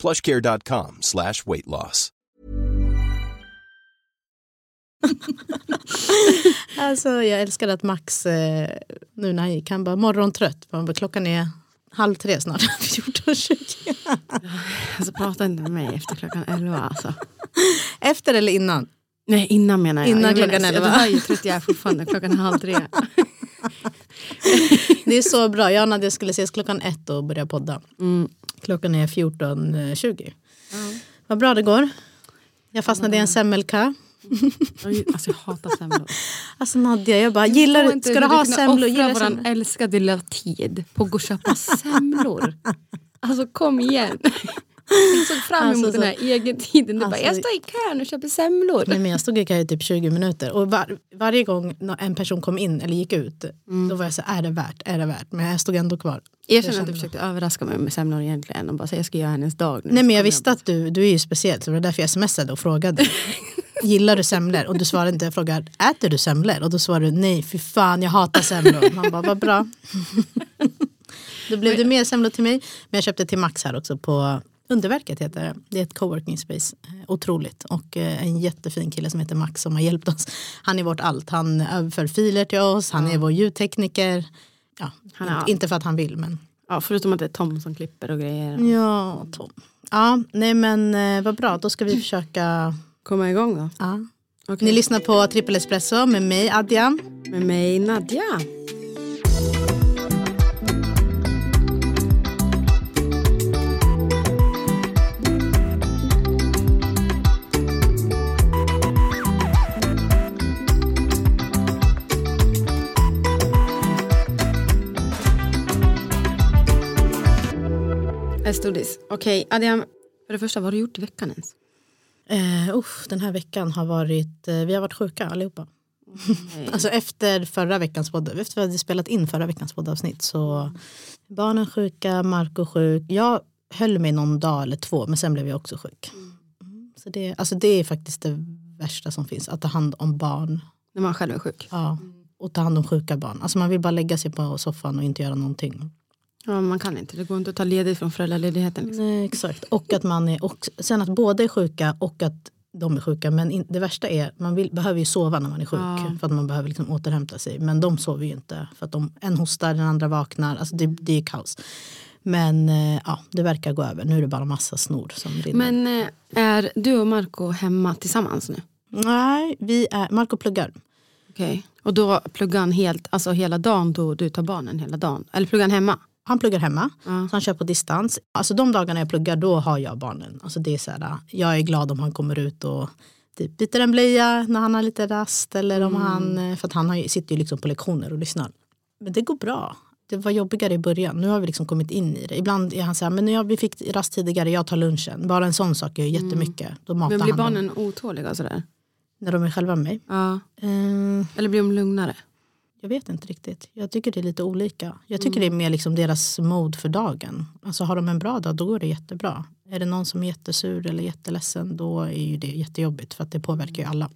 plushcare.com slash weight loss. Alltså, jag älskar att Max, eh, nu när han gick, han bara morgontrött. Han bara, klockan är halv tre snart, 14.20. Alltså prata inte med mig efter klockan 11 alltså. Efter eller innan? Nej innan menar jag. Innan jag klockan 11. Du hör ju trött jag är fortfarande, klockan är halv tre. Det är så bra. Jag och Nadia skulle ses klockan ett och börja podda. Klockan är 14.20. Vad bra det går. Jag fastnade i en semmelkö. Alltså jag hatar semlor. Alltså Nadia, jag bara, gillar du, ska du ha semlor? Gillar Offra du semlor? älskade lilla tid på att gå och köpa semlor. Alltså kom igen. Jag såg fram emot Alltså, den här egen tiden. Du bara, alltså- jag står i kön och köper semlor. Nej, men jag stod i kö i typ 20 minuter och var, varje gång en person kom in eller gick ut då var jag så är det värt, är det värt? Men jag stod ändå kvar. Jag känner att du försökte överraska mig med semlor egentligen och bara säga jag ska göra hennes dag nu. Nej men jag visste att du, du är ju speciell så det var därför jag smsade och frågade. Gillar du semlor? Och du svarade inte. Jag frågar, äter du semlor? Och då svarade du, nej fy fan jag hatar semlor. Man bara, vad bra. då blev det mer semlor till mig. Men jag köpte till Max här också på Underverket heter det. Det är ett coworking space. Eh, Otroligt. Och eh, en jättefin kille som heter Max som har hjälpt oss. Han är vårt allt. Han överför filer till oss. Han är vår ljudtekniker. Ja, allt. inte för att han vill men. Ja, förutom att det är Tom som klipper och grejer. Ja, Tom. Ja, nej men eh, vad bra. Då ska vi försöka Komma igång då. Ja. Okej. Ni lyssnar på Trippel Espresso med mig Adja. Med mig Nadja. Estudis. Okej, Adjam. För det första, vad har du gjort i veckan ens? Eh, uff, den här veckan har varit, eh, vi har varit sjuka allihopa. Alltså efter förra veckans podd, efter vi hade spelat in förra veckans poddavsnitt så barnen sjuka, Marco sjuk. Jag höll mig någon dag eller två men sen blev jag också sjuk. Mm, Så det, alltså det är faktiskt det värsta som finns, att ta hand om barn. När man själv är sjuk. Ja, och ta hand om sjuka barn. Alltså man vill bara lägga sig på soffan och inte göra någonting. Ja, man kan inte. Det går inte att ta ledigt från föräldraledigheten. Liksom. Nej, exakt. Och att man är, och sen att båda är sjuka och att de är sjuka. Men in, det värsta är, man vill, behöver ju sova när man är sjuk. Ja. För att man behöver liksom återhämta sig. Men de sover ju inte. För att de, en hostar, den andra vaknar. Alltså det, det är kaos. Men eh, ja, det verkar gå över. Nu är det bara massa snor som rinner. Men eh, är du och Marco hemma tillsammans nu? Nej, vi är, Marco pluggar. Okej. Och då pluggar han helt, alltså hela dagen då du tar barnen hela dagen? Eller pluggar han hemma? Han pluggar hemma, Ja. så han kör på distans. Alltså de dagarna jag pluggar, då har jag barnen. Alltså det är så här, jag är glad om han kommer ut och typ byter en blöja när han har lite rast. Eller om han, för att han har, sitter ju liksom på lektioner och lyssnar. Men det går bra. Det var jobbigare i början. Nu har vi liksom kommit in i det. Ibland är han så här, men ja, vi fick rast tidigare, jag tar lunchen. Bara en sån sak är ju jättemycket. Då matar Men blir han barnen otåliga och sådär? när de är själva med mig. Ja. Eh, Eller blir de lugnare? Jag vet inte riktigt. Jag tycker det är lite olika. Jag tycker det är mer liksom deras mod för dagen. Alltså har de en bra dag då går det jättebra. Är det någon som är jättesur eller jätteledsen då är ju det jättejobbigt för att det påverkar ju alla.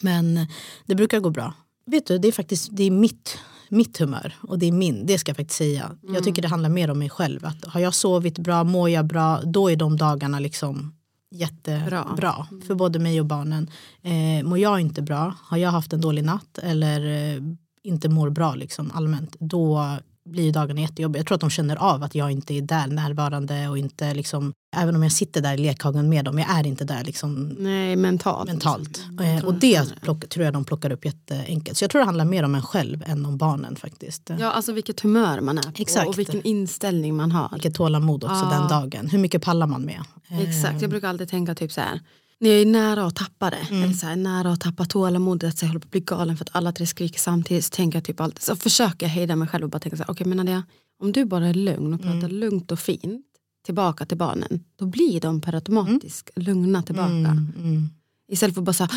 Men det brukar gå bra. Vet du, det är faktiskt det är mitt, mitt humör och det är min, det ska jag faktiskt säga. Jag tycker det handlar mer om mig själv. Att har jag sovit bra, mår jag bra, då är de dagarna liksom jättebra Bra. för både mig och barnen. Eh, mår jag inte bra, har jag haft en dålig natt eller eh, inte mår bra liksom, allmänt, då blir dagarna jättejobbiga. Jag tror att de känner av att jag inte är där närvarande och inte liksom, även om jag sitter där i lekhagen med dem, jag är inte där liksom Nej, mentalt. mentalt. Mm. Eh, och det plock, tror jag de plockar upp jätteenkelt. Så jag tror det handlar mer om en själv än om barnen faktiskt. Ja, alltså vilket humör man är på Exakt. och vilken inställning man har. Vilket tålamod också Ja. den dagen. Hur mycket pallar man med? Eh, Exakt, jag brukar alltid tänka typ så här. När jag är nära att tappa det, eller så här, nära att tappa tålamodet, så jag håller på att bli galen för att alla tre skriker samtidigt, så tänker jag typ alltid, så försöker jag hejda mig själv och bara tänka så här, okej men Nadia, om du bara är lugn och pratar lugnt och fint tillbaka till barnen, då blir de per automatisk lugna tillbaka. Mm, mm. Istället för att bara säga,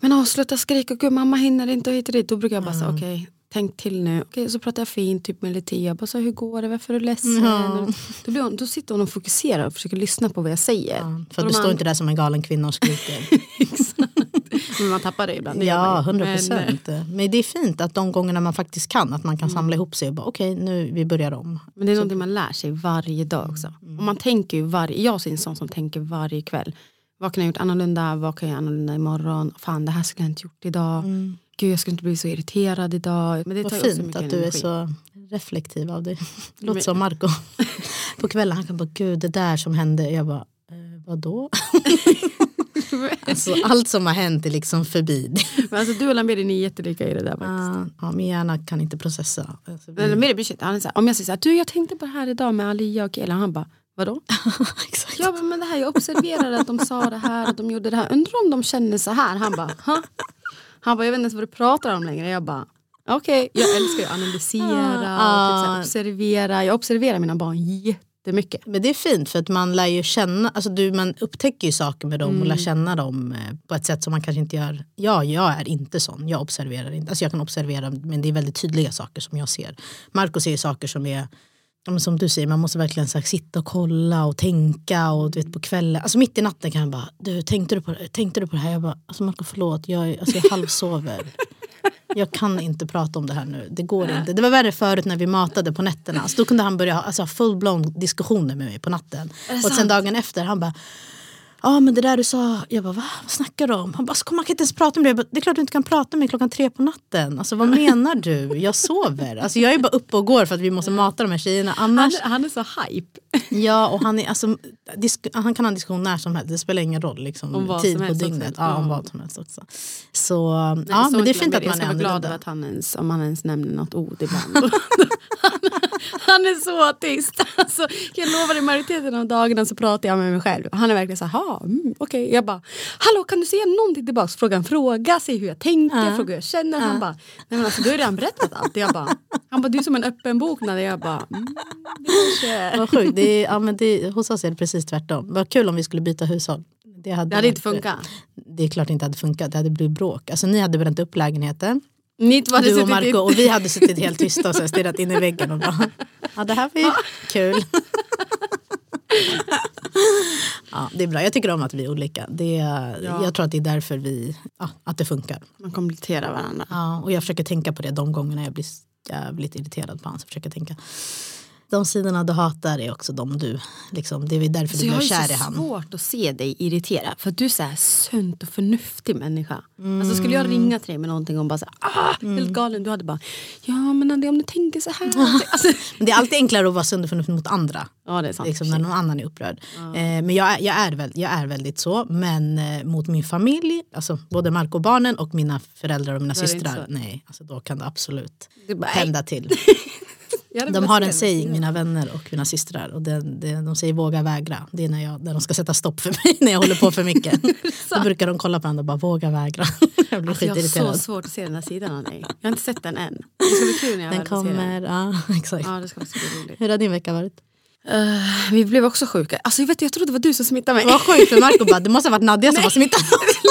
men oh, sluta skrika, gud mamma hinner inte och hit och dit. Då brukar jag bara säga, okej, tänk till nu. Okej, så pratar jag fint typ med Letia, bara så, hur går det, varför är du ledsen? Ja. Då, blir hon, då sitter hon och fokuserar och försöker lyssna på vad jag säger. Ja, för du står inte där som en galen kvinna och skriker. Men man tappar det ibland. det ja, hundra Men, eh, procent. Men det är fint att de gångerna man faktiskt kan, att man kan Mm. samla ihop sig och bara okej, nu vi börjar om. Men det är någonting man lär sig varje dag också. Och man tänker ju varje, jag är en sån som tänker varje kväll. Vad kan jag gjort annorlunda? Vad kan jag göra annorlunda imorgon? Fan det här skulle jag inte gjort idag. Gud jag skulle inte bli så irriterad idag. Men det Vad fint att du är energi. så reflektiv av dig. Låter Men- som Marco På kvällen han kan bara, gud det där som hände. Jag bara, eh, vadå? alltså, allt som har hänt är liksom förbi. Men alltså, du och Lamberi ni är jättelika i det där faktiskt. Ja, min hjärna kan inte processa. Alltså, vi- Lamberi sig inte. Han är så här, om jag säger så här, du jag tänkte på det här idag med Alia och Ela. Han bara, vadå? Exakt. Ja men det här, jag observerade att de sa det här, att de gjorde det här. Undrar om de känner så här. Han bara, ha? Han bara, jag vet inte ens vad du pratar om längre. Jag bara, okej. Jag älskar att analysera, och typ så här, Ah. observera. Jag observerar mina barn jättemycket. Men det är fint för att man lär ju känna, alltså du, man upptäcker ju saker med dem och lär känna dem eh, på ett sätt som man kanske inte gör. Ja, jag är inte sån, jag observerar inte. Alltså jag kan observera men det är väldigt tydliga saker som jag ser. Marco ser saker som är men som du säger, man måste verkligen så här, sitta och kolla och tänka och du vet på kvällen. Alltså mitt i natten kan jag bara, du tänkte du på, det- tänkte du på det här? Jag bara, alltså Marco förlåt, jag, är- alltså, jag halvsover. Jag kan inte prata om det här nu, det går inte. Det var värre förut när vi matade på nätterna. Alltså, då kunde han börja ha alltså, full-blown diskussioner med mig på natten. Och sen dagen efter, han bara Ja men det där du sa, jag bara va? Vad snackar du om? Han bara, alltså, man kan inte ens prata med dig. Bara, det är klart du inte kan prata med mig klockan tre på natten. Alltså vad menar du? Jag sover. Alltså jag är bara uppe och går för att vi måste mata de här tjejerna. Han, Annars, han är så hype. ja och han är alltså, disk, han kan ha en diskussion när som helst. Det spelar ingen roll liksom. Om vad tid som på helst också. dygnet. Ja, om Ja. vad som helst också. Så ja Nej, men så det är fint att man är Jag ska vara glad att han ens, om han ens nämner något ord ibland. han, är så tyst. Alltså, jag lovar i majoriteten av dagarna så pratar jag med mig själv. Han är verkligen så här, "Ha, mm, okej. Jag bara, hallå kan du säga någonting tillbaks? Fråga en fråga, säg hur jag tänker, Ja. fråga hur jag känner. Han bara, nej men alltså du har redan berättat allt. Jag bara, han bara, du är som en öppen bok. När jag bara, mm, det. Vad sjukt. Det är, ja, men det, hos oss är det precis tvärtom. Vad kul om vi skulle byta hushåll. Det hade, Det hade inte funkat. Det är klart det inte hade funkat. Det hade blivit bråk. Alltså, ni hade bränt upp lägenheten. Ni två hade Du och Marco och vi hade suttit helt tysta och så stirrat in i väggen och bara Ja det här var ju kul. Ja, det är bra, jag tycker om att vi är olika. Det, Ja. Jag tror att det är därför vi, ja, att det funkar. Man kompletterar varandra. Ja, och jag försöker tänka på det de gångerna jag blir jävligt irriterad på honom. Så försöker jag tänka. De sidorna du hatar är också de du, liksom, det är därför Så du jag blev har kär i ju så han. svårt att se dig irriterad. För att du är så här sunt och förnuftig människa. Mm. Alltså skulle jag ringa till dig med någonting och bara så här, ah, helt galen. Du hade bara, ja men om du tänker så här. alltså, Men det är alltid enklare att vara sund och förnuftig mot andra. ja det är sant. liksom, när någon annan är upprörd. Eh, men jag, är- jag, är väl, jag är väldigt så. Men eh, mot min familj, alltså både Marco och barnen och mina föräldrar och mina det systrar. Nej, alltså, då kan det absolut Du bara, tända till. Hade De har en saying, mina vänner och mina systrar. Och det, det, de säger våga vägra. Det är när, jag, när de ska sätta stopp för mig när jag håller på för mycket. Då brukar de kolla på varandra och bara våga vägra. jag blir Alltså, jag har så svårt att se den här sidan av dig. Jag har inte sett den än. Det ska bli kul när jag Den se den. kommer, ja exakt. Ja det ska också bli roligt. Hur har din vecka varit? Eh, vi blev också sjuka. Alltså jag, vet, jag trodde det var du som smittade mig. Vad sjukt för Marco bara, det måste ha varit Nadja som var smittad.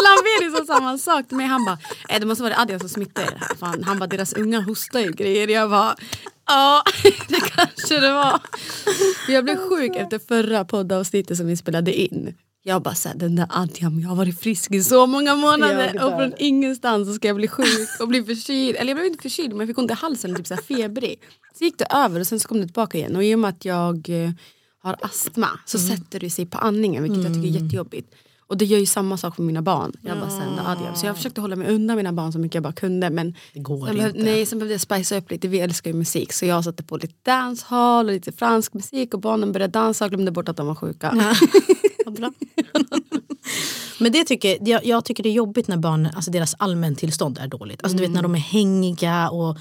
Lamberi sa samma sak till mig. Han bara, "Eh, det måste vara Adja som smittade er. här." Fan, han bara, deras unga hostar ju grejer. Jag bara, ja det kanske det var. Jag blev sjuk efter förra poddavsnittet som vi spelade in. Jag bara såhär, den där Adjam, jag har varit frisk i så många månader och från ingenstans så ska jag bli sjuk och bli förkyld. Eller jag blev inte förkyld men jag fick ont i halsen typ så här febrig. Så gick det över och sen så kom det tillbaka igen. Och i och med att jag eh, har astma så Mm. sätter det sig på andningen vilket jag tycker är jättejobbigt. Och det gör ju samma sak för mina barn. Jag bara sände Adjam. Så jag försökte hålla mig undan mina barn så mycket jag bara kunde. Men Det går sen inte. nej, sen behövde jag spicea upp lite. Vi älskar ju musik. Så jag satte på lite dancehall och lite fransk musik. Och barnen började dansa och glömde bort att de var sjuka. Vad bra. Men det tycker, jag, jag tycker det är jobbigt när barn, alltså deras allmäntillstånd är dåligt. Alltså du vet när de är hängiga och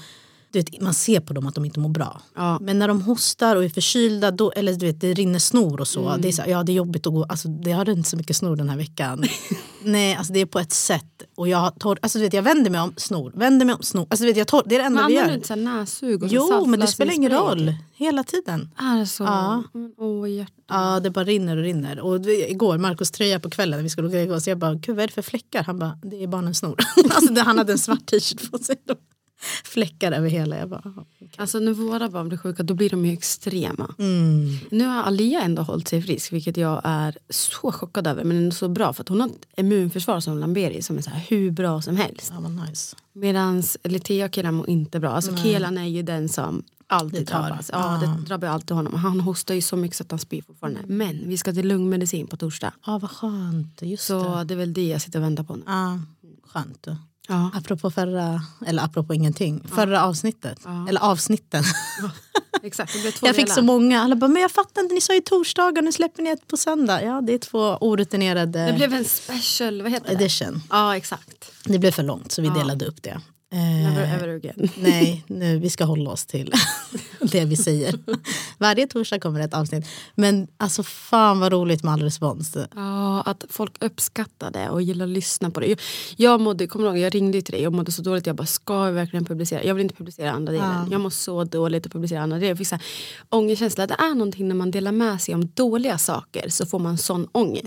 du vet, man ser på dem att de inte mår bra. Ja. Men när de hostar och är förkylda, då, eller du vet det rinner snor och så. Det, är så ja det är jobbigt att gå, alltså det har inte så mycket snor den här veckan. Nej, alltså det är på ett sätt. Och jag, torr, alltså, du vet, jag vänder mig om, snor, vänder mig om, snor. Alltså, du vet, jag torr, det är det enda vi använder gör. inte här nässug och så Jo, men det spelar ingen roll. Hela tiden. Är det så? Ja. Åh, hjärtat. Ja, det bara rinner och rinner. Och igår, Marcos tröja på kvällen när vi skulle gå så jag bara, gud vad är det för fläckar? Han bara, det är barnens snor. alltså, han hade en svart t-shirt på sig. Då. Fläckar över hela. Jag bara, "Jaha, okej." Alltså när våra barn blir sjuka då blir de ju extrema. mm. Nu har Alia ändå hållit sig frisk vilket jag är så chockad över men ändå så bra för att hon har ett immunförsvar som Lamberi som är så här hur bra som helst. Ja, nice. Medan Litea och Kelan mår inte bra. Alltså Kelan är ju den som alltid Det drabbas. Ja, Ja. det drabbar alltid honom. Han hostar ju så mycket så att han spyr fortfarande. Men vi ska till lungmedicin på torsdag. Ja, vad skönt. Just Så det. det är väl det jag sitter och väntar på nu. Ja, skönt. Ja. Apropå förra, eller apropå ingenting, förra avsnittet. Ja. Eller avsnitten. Exakt, det blir två Jag fick delar. så många, alla bara, men jag fattar inte, ni sa ju torsdagar, nu släpper ni ett på söndag. Ja, det är två orutinerade Det blev en special, vad heter det? edition. Ja exakt. Det blev för långt så vi Ja. delade upp det. Eh, Never ever again. Nej, nu, vi ska hålla oss till det vi säger. Varje torsdag kommer ett avsnitt. Men alltså fan vad roligt med all respons. Ja, att folk uppskattar det och gillar att lyssna på det. Jag, jag mådde, kommer ihåg, jag ringde till dig och mådde så dåligt. Jag bara, ska jag verkligen publicera? Jag vill inte publicera andra delen. Ja. Jag mår så dåligt att publicera andra delen. Jag fick så här, ångestkänsla. Det är någonting när man delar med sig om dåliga saker så får man sån ångest.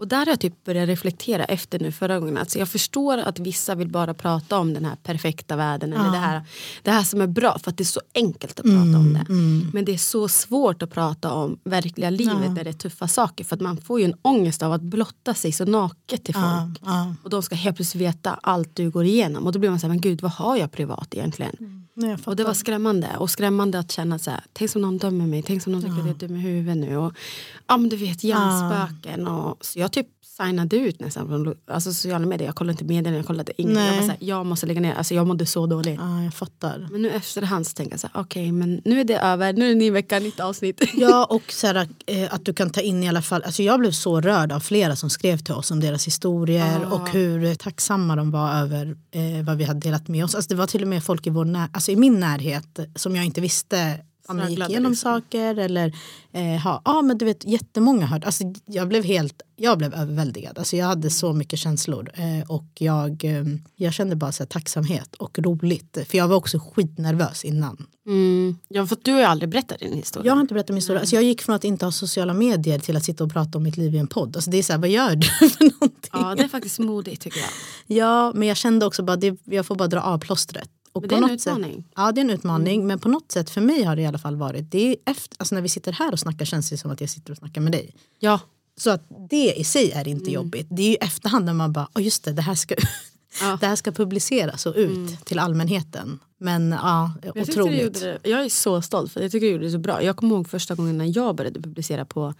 Och där har jag typ börjat reflektera efter nu förra gången. Alltså jag förstår att vissa vill bara prata om den här perfekta världen. Eller det, här, det här som är bra för att det är så enkelt att prata om det. Men det är så svårt att prata om verkliga livet där det är tuffa saker. För att man får ju en ångest av att blotta sig så naket till folk. Ja, ja. Och de ska helt plötsligt veta allt du går igenom. Och då blir man så här, men gud vad har jag privat egentligen? Nej, jag Och det var skrämmande. Och skrämmande att känna så här, tänk som någon dömer mig, tänk som någon tycker att jag är dum i huvudet nu. Och, ja men du vet hjärnspöken. Och, så jag typ signade ut nästan från alltså, sociala medier. Jag kollade inte medierna, jag kollade inget. Jag, här, jag måste lägga ner, alltså jag mådde så dåligt. Ja, jag fattar. Men nu efterhand så tänker jag så här, okej men nu är det över, nu är det ny vecka, nytt avsnitt. Ja och så här, eh, att du kan ta in i alla fall, alltså jag blev så rörd av flera som skrev till oss om deras historier Ja. och hur tacksamma de var över eh, vad vi hade delat med oss. Alltså det var till och med folk i, vår när, alltså i min närhet som jag inte visste om jag gick igenom liksom. saker eller eh, ha, ja men du vet jättemånga hörde, alltså jag blev helt, jag blev överväldigad. Alltså jag hade så mycket känslor eh, och jag, eh, jag kände bara så här, tacksamhet och roligt. För jag var också skitnervös innan. Mm. Ja för du har ju aldrig berättat din historia. Jag har inte berättat min historia. Alltså jag gick från att inte ha sociala medier till att sitta och prata om mitt liv i en podd. Alltså det är så här, vad gör du för någonting? Ja det är faktiskt modigt tycker jag. Ja, men jag kände också bara, det, jag får bara dra av plåstret. Och Men det är en sätt- utmaning. Mm. Ja, det är en utmaning. Men på något sätt, för mig har det i alla fall varit, det är efter, alltså när vi sitter här och snackar känns det som att jag sitter och snackar med dig. Ja. Så att det i sig är inte Mm. jobbigt. Det är ju efterhand när man bara, oh just det, det här ska, Ja. Mm. det här ska publiceras och ut till allmänheten. Men ja, Jag, otroligt. det, jag är så stolt för jag tycker du gjorde det så bra. Jag kommer ihåg första gången när jag började publicera på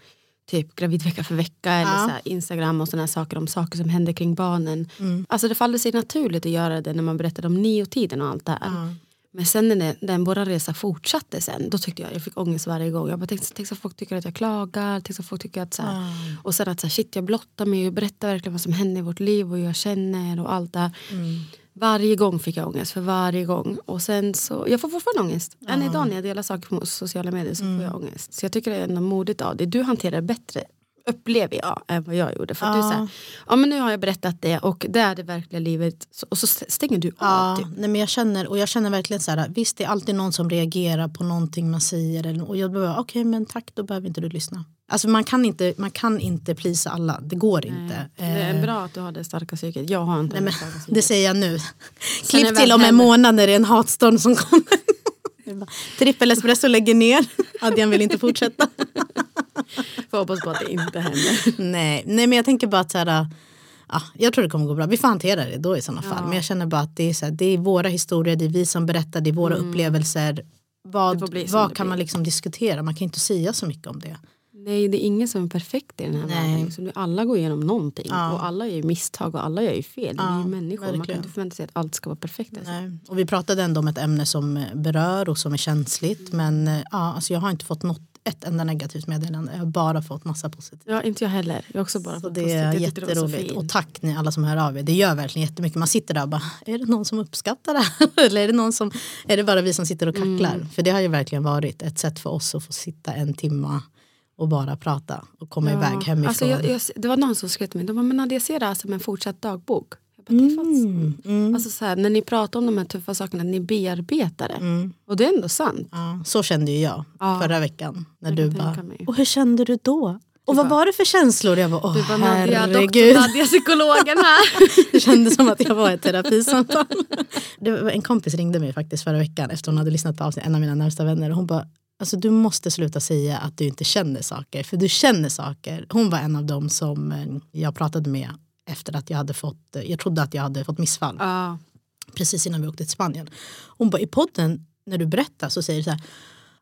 typ gravid vecka för vecka eller Ja. så här, Instagram och sådana saker om saker som händer kring barnen. Mm. Alltså det faller sig naturligt att göra det när man berättade om neotiden och allt det här. Ja. Men sen när den, den våra resa fortsatte sen, då tyckte jag jag fick ångest varje gång. Jag bara tänkte, tänk så folk tycker att jag klagar, tänk så folk tycker att så här, Ja. och sen att så här, shit jag blottar mig och berättar verkligen vad som händer i vårt liv och hur jag känner och allt det här. Mm. Varje gång fick jag ångest, för varje gång. Och sen så, jag får fortfarande ångest. Än idag när jag delar saker på sociala medier så Mm. får jag ångest. Så jag tycker det är ändå modigt av dig. Du hanterar det bättre, upplever jag, än vad jag gjorde. För att du Ja. säger, ja men nu har jag berättat det och det är det verkliga livet. Och så stänger du av. Ja, Typ. nej men jag känner, och jag känner verkligen så här, visst det är alltid någon som reagerar på någonting man säger. Och jag bara, okej men tack då behöver inte du lyssna. Alltså man kan inte, man kan inte plisa alla, det går inte. Det är Eh, bra att du har det starka psyket. Jag har inte nej, det men, starka psyket. det säger jag nu. Klipp till om en månad när det är en hatstorm som kommer. Trippel espresso lägger ner, Adrian vill inte fortsätta. Får hoppas på att det inte händer. nej, nej men jag tänker bara att så här, ja, jag tror det kommer gå bra. Vi får hantera det då i sådana fall. Men jag känner bara att det är, så här, det är våra historier, det är vi som berättar, det är våra upplevelser. Mm. Det Vad, vad kan blir. man liksom diskutera? Man kan inte säga så mycket om det. Nej det är ingen som är perfekt i den här Nej. världen. Alla går igenom någonting. Ja. Och alla gör misstag och alla gör ju fel. Vi är Ja, ju människor. Man kan verkligen. inte förvänta sig att allt ska vara perfekt. Alltså. Och vi pratade ändå om ett ämne som eh, berör och som är känsligt. Men eh, ja, alltså jag har inte fått något, ett enda negativt meddelande. Jag har bara fått massa positivt. Ja inte jag heller. Jag har också bara Så fått det positivt. är det jätteroligt. fint. Och tack ni alla som hör av er. Det gör verkligen jättemycket. Man sitter där och bara, är det någon som uppskattar det här? Eller är det, någon som, är det bara vi som sitter och kacklar? Mm. För det har ju verkligen varit ett sätt för oss att få sitta en timma och bara prata och komma iväg hemifrån. Alltså jag, jag, det var någon som skrev till mig, de bara, men Nadia, ser det här som en fortsatt dagbok. Jag bara, det är faktiskt Mm, mm, Alltså så här, när ni pratar om de här tuffa sakerna, ni bearbetar det. mm. Och det är ändå sant. Ja, så kände ju jag Ja. förra veckan. När Jag du bara, och hur kände du då? Och vad var det för känslor? Jag bara, åh Du bara, herregud. Nadia, psykologen här. Det kändes som att jag var i ett terapisamtal. Var en kompis ringde mig faktiskt förra veckan efter hon hade lyssnat på avsnitt, en av mina närmsta vänner. Och hon bara, alltså du måste sluta säga att du inte känner saker, för du känner saker. Hon var en av dem som eh, jag pratade med efter att jag hade fått, jag trodde att jag hade fått missfall ja. precis innan vi åkte till Spanien. Hon bara, i podden när du berättar så säger du så här,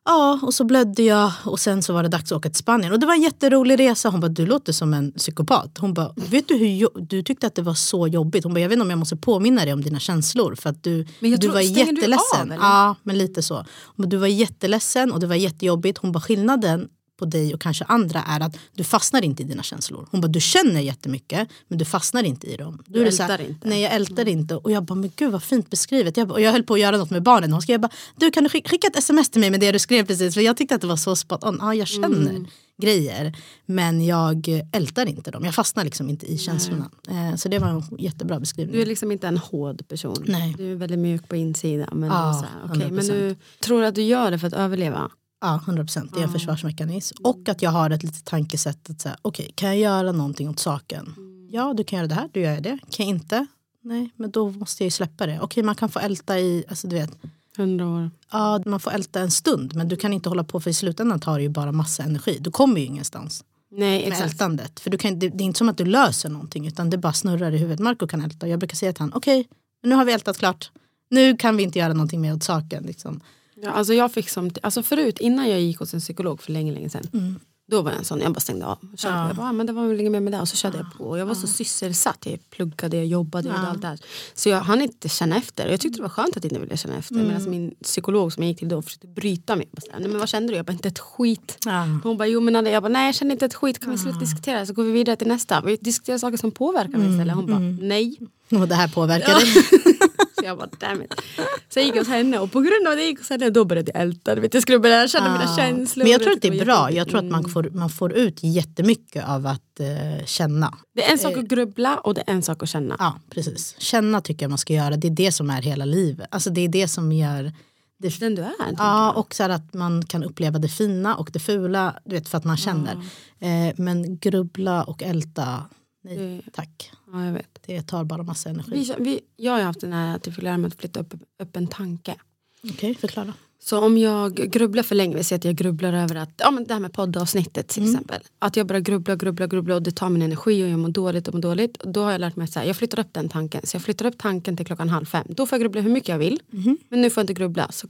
ja och så blödde jag och sen så var det dags att åka till Spanien. Och det var en jätterolig resa. Hon bara, du låter som en psykopat. Hon bara, vet du hur du tyckte att det var så jobbigt? Hon bara, jag vet inte om jag måste påminna dig om dina känslor för att du, Men jag du tror- var stänger du jätteledsen. av, eller? ja, men lite så. Hon bara, du var jätteledsen och det var jättejobbigt. Hon bara, skillnaden på dig och kanske andra är att du fastnar inte i dina känslor. Hon bara, du känner jättemycket men du fastnar inte i dem. Du så ältar här, inte. Nej jag ältar inte. Och jag bara, men gud vad fint beskrivet. Jag, bara, och jag höll på att göra något med barnen. Hon skrev bara, du kan du skicka, ett sms till mig med det du skrev precis. För jag tyckte att det var så spot on. Ja jag känner grejer. Men jag ältar inte dem. Jag fastnar liksom inte i känslorna. Eh, så det var en jättebra beskrivning. Du är liksom inte en hård person. Nej. Du är väldigt mjuk på insidan. Men, Ja, du så här, okej, men 100%. du tror att du gör det för att överleva? Ja, 100 procent. Det är en försvarsmekanism. Och att jag har ett litet tankesätt att säga, okej, kan jag göra någonting åt saken? Ja, du kan göra det här, då gör det. Kan jag inte? Nej, men då måste jag ju släppa det. Okej, man kan få älta i, alltså du vet, Hundra år. ja, man får älta en stund, men du kan inte hålla på för i slutändan tar det ju bara massa energi. Du kommer ju ingenstans Nej med exakt. ältandet. För du kan, det, det är inte som att du löser någonting, utan det bara snurrar i huvudet. Marco kan älta. Jag brukar säga till honom, okej, nu har vi ältat klart. Nu kan vi inte göra någonting mer åt saken. Liksom. Ja, alltså jag fick som, alltså förut innan jag gick hos en psykolog för länge länge sedan. Då var jag en sån, jag bara stängde av. Ja. Jag bara, ah, men det var väl inget mer med det. Och så körde jag på. Och jag var så sysselsatt. Jag pluggade, jag jobbade, gjorde allt det här. Så jag hann inte känna efter. Och jag tyckte det var skönt att inte ville känna efter. Medan min psykolog som jag gick till då försökte bryta mig. Jag bara, Nej, men vad kände du? Jag bara, inte ett skit. Ja. Hon bara, jo men jag bara, nej jag känner inte ett skit. Kan vi sluta diskutera så går vi vidare till nästa. Vi diskuterar saker som påverkar mig istället. Hon bara, nej. Och det här påverkar dig. Så jag bara damn it. Så jag gick hos henne och på grund av det jag gick hos henne då började jag älta. Vet, jag skulle börja känna mina Ja. känslor. Men jag tror att det är bra. Jag tror att man får, man får ut jättemycket av att eh, känna. Det är en sak att grubbla och det är en sak att känna. Ja, precis. Känna tycker jag man ska göra. Det är det som är hela livet. Alltså det är det som gör... Det, Den du är. ja, och så att man kan uppleva det fina och det fula, du vet, för att man känner. Eh, men grubbla och älta, nej Det- tack. Ja, jag vet. Det tar bara massa energi. Vi, vi, jag har haft den här att jag fick lära mig att flytta upp, upp en tanke. Okej, förklara. Så om jag grubblar för länge, vi säger att jag grubblar över att, ja men det här med poddavsnittet till exempel. Att jag bara grubblar, grubblar, grubblar och det tar min energi och jag mår dåligt och mår dåligt. Då har jag lärt mig att här, jag flyttar upp den tanken. Så jag flyttar upp tanken till klockan halv fem. Då får jag grubbla hur mycket jag vill. Men nu får jag inte grubbla. Så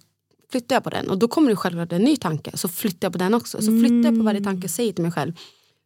flyttar jag på den och då kommer det självklart en ny tanke. Så flyttar jag på den också. Så flyttar jag på varje tanke och säger till mig själv.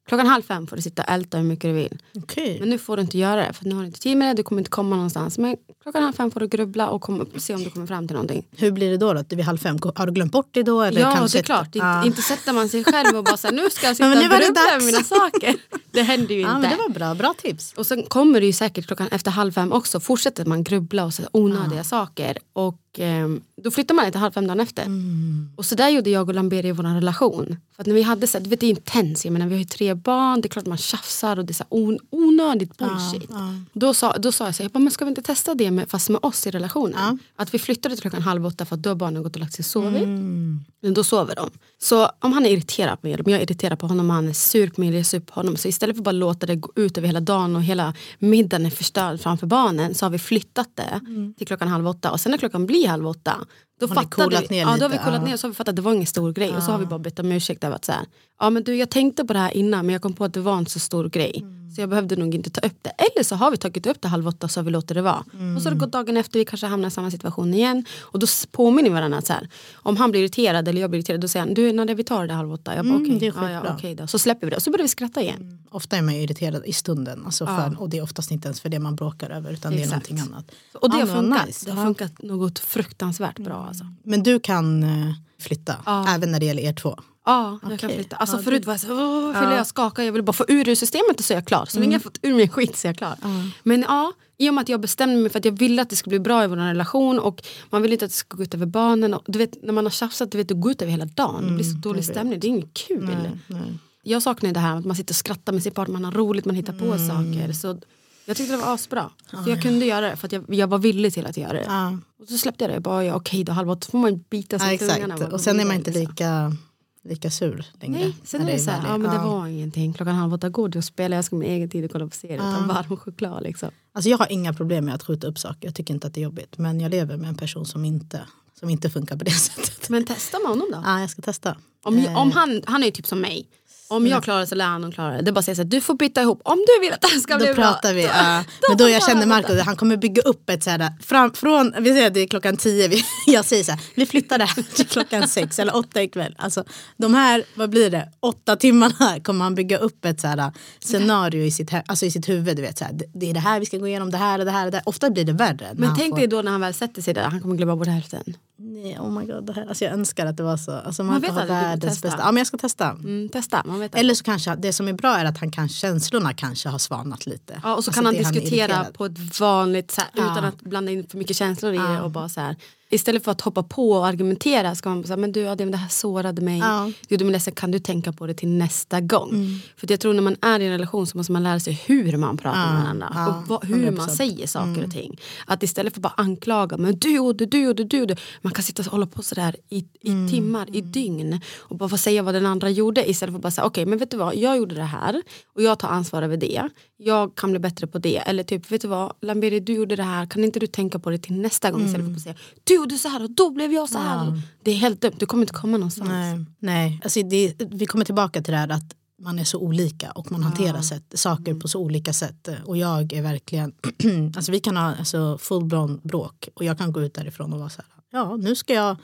Klockan halv fem får du sitta och älta hur mycket du vill. Okej. Men nu får du inte göra det för nu har du inte tid med det, du kommer inte komma någonstans. Men klockan halv fem får du grubbla och komma, se om du kommer fram till någonting. Hur blir det då? då? Vid halv fem? Har du glömt bort det då? Eller ja, kan det är klart. Inte, Ja. inte sätter man sig själv och bara så här, nu ska jag sitta Ja, men nu och var det grubbla över mina saker. Det händer ju Ja, inte. men det var bra. Bra tips. Och sen kommer det ju säkert klockan efter halv fem också. Fortsätter man grubbla och så onödiga saker. Och ehm, då flyttar man till halv fem dagen efter. Mm. Och så där gjorde jag och Lamberi i vår relation. För att när vi hade så här, du vet det är intens, jag menar, vi har ju tre barn, det är klart man tjafsar och det är så här on, onödigt bullshit. ja. Då, sa, då sa jag så här, jag bara, men ska vi inte testa det med, fast med oss i relationen? Ja. Att vi flyttade till klockan halv åtta för att då har barnen gått och lagt sig och sovit. Mm. Men då sover de. Så om han är irriterad på mig, eller om jag är irriterad på honom och han är sur på mig eller jag är sur på honom. Så istället för att bara låta det gå ut över hela dagen och hela middagen är förstörd framför barnen så har vi flyttat det till klockan halv åtta. Och sen när klockan blir halv åtta då Har fattade vi, ner ja, då har vi lite, coolat ja. ner så har vi fattat att det var ingen stor grej. Och så har vi bara bett om ursäkt över att så här, ja men du jag tänkte på det här innan men jag kom på att det var en så stor grej. Så jag behövde nog inte ta upp det. Eller så har vi tagit upp det halv åtta så har vi låtit det vara. Och så har det gått dagen efter, vi kanske hamnar i samma situation igen. Och då påminner vi varandra att så här, om han blir irriterad eller jag blir irriterad då säger han, du när vi tar det halv åtta. Jag bara, Mm, är ja, ja, okej då. Så släpper vi det och så börjar vi skratta igen. Ofta är man ju irriterad i stunden. Alltså Ja. för, och det är oftast inte ens för det man bråkar över utan det är Exakt. någonting annat. Och det Ja, har funkat. nice. Det har Ja. funkat något fruktansvärt bra alltså. Men du kan eh, flytta, Ja. även när det gäller er två. Ja, jag kan Okej. flytta. Alltså Ja, förut var jag så åh, Ja. ja. jag skaka, jag vill bara få ur det systemet och så är jag klar. Så länge jag fått ur min skit så är jag klar. Men ja, i och med att jag bestämde mig för att jag ville att det skulle bli bra i vår relation och man vill inte att det ska gå ut över barnen. Och, du vet, när man har tjafsat, du vet, det går ut över hela dagen. det blir så dålig jag vet. stämning, det är inget kul. Nej, nej. jag saknar det här att man sitter och skrattar med sitt barn, man har roligt, man hittar på Mm. saker. Så jag tyckte det var asbra. För jag kunde göra det för att jag, jag var villig till att göra det. Ja, Och så släppte jag det, bara ja, okej då halv åtta får man bita sig ja i tungan. Och sen är man inte liksom. lika, lika sur längre. Nej, sen är det så här, ja men det ja. var ingenting. Klockan halv åtta, god och spela, jag ska med egen tid och kolla på serier. Ta en varm choklad liksom. Alltså jag har inga problem med att skjuta upp saker, jag tycker inte att det är jobbigt. Men jag lever med en person som inte, som inte funkar på det sättet. Men testa med honom då. Ja, jag ska testa. Om, Eh. om han, han är ju typ som mig. Om jag klarar det så lär han klara det. Det är bara att säga så här, du får byta ihop. Om du vill att det här ska bli Då bra. pratar vi. ja. men då jag känner Marco, han kommer bygga upp ett så här, fram, från, vi säger att det är klockan tio, vi, jag säger så här, vi flyttar det här till klockan sex eller åtta ikväll. Alltså de här, vad blir det, åtta timmarna kommer han bygga upp ett så här, scenario i sitt, alltså i sitt huvud. Du vet, så här, det- är det här vi ska gå igenom, det här och det här. Och det här. Ofta blir det värre. Men tänk får- dig då när han väl sätter sig där, han kommer glömma bort hälften. Nej, oh my god, det här, alltså jag önskar att det var så. Alltså Man man vet har världens bästa. Ja men jag ska testa. Mm, testa, man vet Eller så kanske, det som är bra är att han kan, känslorna kanske har svalnat lite. Ja, och så Alltså kan han diskutera irriterad. på ett vanligt sätt Ja. utan att blanda in för mycket känslor i det. Och bara så här, istället för att hoppa på och argumentera ska man säga men du Adrian det här sårade mig. Ja. Mm. Det gjorde mig ledsen, kan du tänka på det till nästa gång? För att jag tror när man är i en relation så måste man lära sig hur man pratar Ja, med varandra. ja, och vad, hur man 100%. säger saker och ting. Att istället för att bara anklaga, men du gjorde, du gjorde, du gjorde. Man kan sitta och hålla på sådär i, i Mm. timmar, i dygn. Och bara få säga vad den andra gjorde istället för att bara säga okej men vet du vad, jag gjorde det här och jag tar ansvar över det. Jag kan bli bättre på det. Eller typ, vet du vad, Lamberi du gjorde det här, kan inte du tänka på det till nästa gång istället för att säga du gjorde så här och då blev jag så här. Det är helt dumt, du kommer inte komma någonstans. Nej, nej. Alltså det, vi kommer tillbaka till det här att man är så olika och man hanterar sätt, saker på så olika sätt. Och jag är verkligen, alltså vi kan ha alltså, full-blown bråk och jag kan gå ut därifrån och vara så här, ja nu ska jag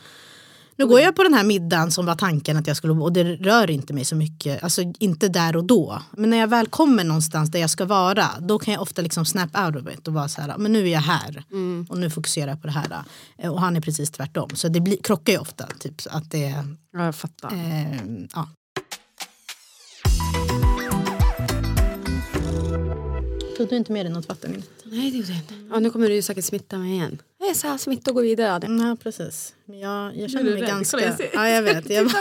nu går jag på den här middagen som var tanken att jag skulle och det rör inte mig så mycket, alltså inte där och då. Men när jag väl kommer någonstans där jag ska vara, då kan jag ofta liksom snap out of it och vara så här, men nu är jag här och nu fokuserar jag på det här. Eh, Och han är precis tvärtom. Så det blir, krockar ju ofta, typ att det Ja, jag fattar. Eh, ja. Tog du inte med dig något vatten? Nej det gjorde jag inte. Ja, nu kommer du säkert smitta mig igen. Är så här smitta och gå vidare. Nej, precis. Men jag, jag känner mig ganska... Ser- Ja, jag vet. Jag, jag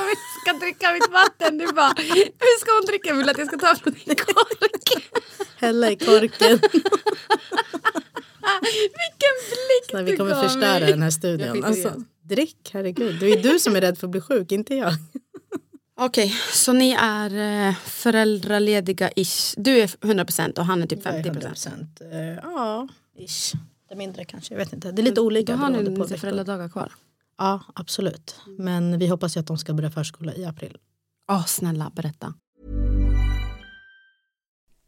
ska dricka mitt vatten. Du bara, hur ska hon dricka? Vill att jag ska ta från din kork? hälla i korken. Vilken blick när vi kommer förstöra mig. den här studion. Alltså, drick, herregud. Det är du som är rädd för att bli sjuk, inte jag. Okej, så ni är eh, föräldralediga-ish. Du är 100% och han är typ Jag är 50%. 100%. Eh, Ja, ish. Det är mindre kanske, jag vet inte. Det är lite olika. Då har ni på lite föräldradagar kvar. Ja, absolut. Men vi hoppas ju att de ska börja förskola i april. Åh, snälla berätta.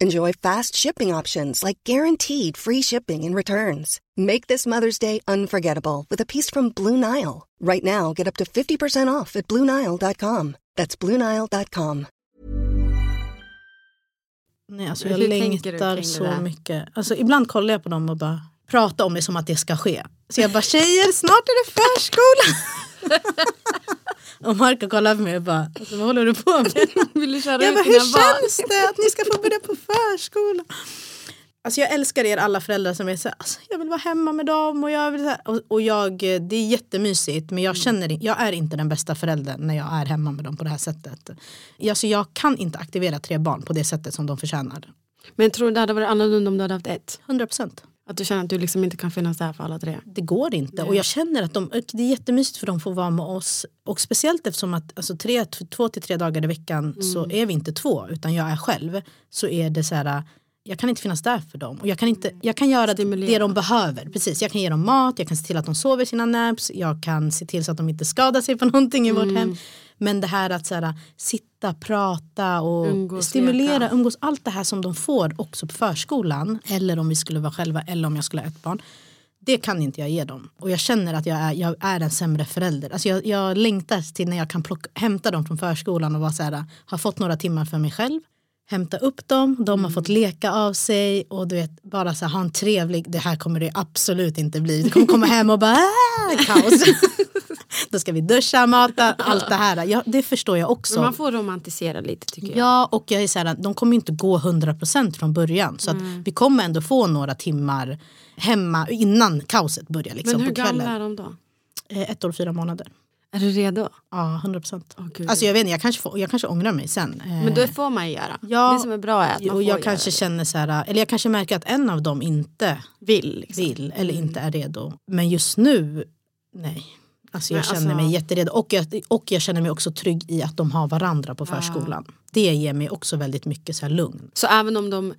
Enjoy fast shipping options like guaranteed free shipping and returns. Make this Mother's Day unforgettable with a piece from Blue Nile. Right now, get up to 50% off at BlueNile.com. That's BlueNile.com. Nej, alltså jag längtar så mycket. Alltså, ibland kollar jag på dem och bara pratar om det som att det ska ske. Så jag bara, tjejer snart är det förskola. och Marco kollar på mig och bara, alltså, vad håller du på med? Vill du köra jag bara, hur barn? känns det att ni ska få börja på förskola? Alltså jag älskar er alla föräldrar som är så här, alltså jag vill vara hemma med dem och jag vill och, och jag, det är jättemysigt men jag känner jag är inte den bästa föräldern när jag är hemma med dem på det här sättet. Alltså jag kan inte aktivera tre barn på det sättet som de förtjänar. Men tror du det hade varit annorlunda om du hade haft ett? 100 procent. Att du känner att du liksom inte kan finnas där för alla tre? Det går inte och jag känner att de, det är jättemysigt för dem att få vara med oss. Och speciellt eftersom att alltså, tre, två till tre dagar i veckan så är vi inte två utan jag är själv. Så är det så här jag kan inte finnas där för dem. Och jag kan, inte, jag kan göra Stimulera. det de behöver. Precis, jag kan ge dem mat, jag kan se till att de sover sina naps, jag kan se till så att de inte skadar sig på någonting i vårt hem. Men det här att så här, sitta, prata och Umgås, stimulera, leka. umgås, allt det här som de får också på förskolan. Eller om vi skulle vara själva eller om jag skulle ha ett barn. Det kan inte jag ge dem. Och jag känner att jag är, jag är en sämre förälder. Alltså jag, jag längtar till när jag kan plocka, hämta dem från förskolan och vara så här, ha fått några timmar för mig själv. Hämta upp dem, de har fått leka av sig och du vet, bara så här, ha en trevlig, det här kommer det absolut inte bli. Du kommer komma hem och bara "Ah, kaos. Då ska vi duscha, mata, allt det här. Ja, det förstår jag också. Men man får romantisera lite tycker jag. Ja, och jag är så här, de kommer inte gå 100% från början. Så att vi kommer ändå få några timmar hemma innan kaoset börjar. Liksom, Men hur gamla är de då? Eh, Ett år och fyra månader. Är du redo? Ja, 100%. Åh, gud. alltså jag vet inte, jag kanske, får, jag kanske ångrar mig sen. Eh, Men det får man ju göra. Ja, det som är bra är att man får jag kanske det. känner så här, eller jag kanske märker att en av dem inte vill. Liksom. vill eller inte är redo. Men just nu, nej. Alltså jag Men känner alltså- mig jätteredo och jag, och jag känner mig också trygg i att de har varandra på förskolan. Det ger mig också väldigt mycket så lugn. Så även om de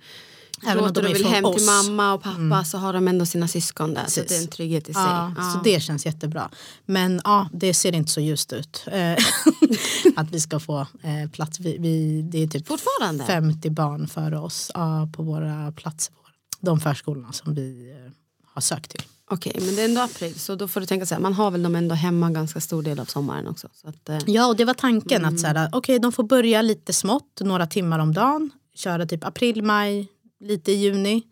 Även om de är vill hem till oss. Mm. mamma och pappa så har de ändå sina syskon där. Så Precis. det är en trygghet i sig. Ja, Ja. Så det känns jättebra. Men ja, det ser inte så ljust ut. Eh, att vi ska få eh, plats. Vi, vi, det är typ Fortfarande? 50 barn före oss ja, på våra platser. De förskolorna som vi eh, har sökt till. Okej, men det är ändå april så då får du tänka så här, man har väl dem ändå hemma ganska stor del av sommaren också. Så att, eh, Ja, och det var tanken att så här, okay, de får börja lite smått, några timmar om dagen. Köra typ april, maj, lite i juni.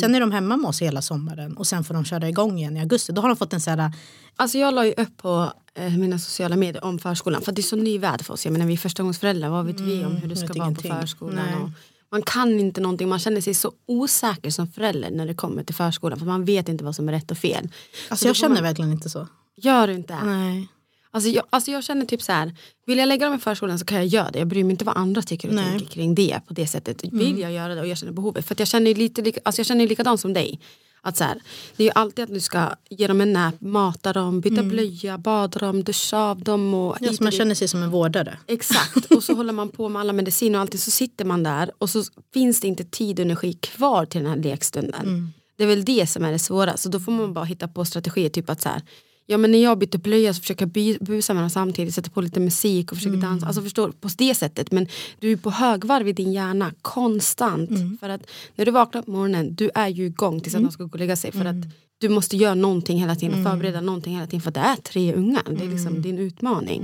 Sen är de hemma med oss hela sommaren och sen får de köra igång igen i augusti. Då har de fått en så här, Alltså jag la ju upp på eh, mina sociala medier om förskolan för det är så ny värld för oss. Jag menar vi är förstagångsföräldrar, vad vet vi om hur det ska vara ingenting. på förskolan? Man kan inte någonting, man känner sig så osäker som förälder när det kommer till förskolan för man vet inte vad som är rätt och fel. alltså Så jag känner man- verkligen inte så. Gör du inte? Nej. Alltså jag, alltså jag känner typ så här, vill jag lägga dem i förskolan så kan jag göra det. Jag bryr mig inte vad andra tycker och Nej. tänker kring det på det sättet. Vill jag göra det och jag känner behovet. För jag känner ju lite, lika- alltså jag känner ju likadant som dig. Att så här, det är ju alltid att du ska ge dem en nap, mata dem, byta blöja, bada dem, duscha av dem. Och Ja, så man känner sig som en vårdare. Exakt, och så håller man på med alla mediciner och allting så sitter man där och så finns det inte tid och energi kvar till den här lekstunden. Det är väl det som är det svåra, så då får man bara hitta på strategier, typ att så här, ja men när jag byter blöja så försöker jag by- busa med dem samtidigt, sätta på lite musik och försöker dansa, alltså förstår på det sättet. Men du är på högvarv i din hjärna konstant. För att när du vaknar på morgonen, du är ju igång tills att de ska gå och lägga sig. För att du måste göra någonting hela tiden, förbereda någonting hela tiden. För att det är tre ungar, det är liksom din utmaning.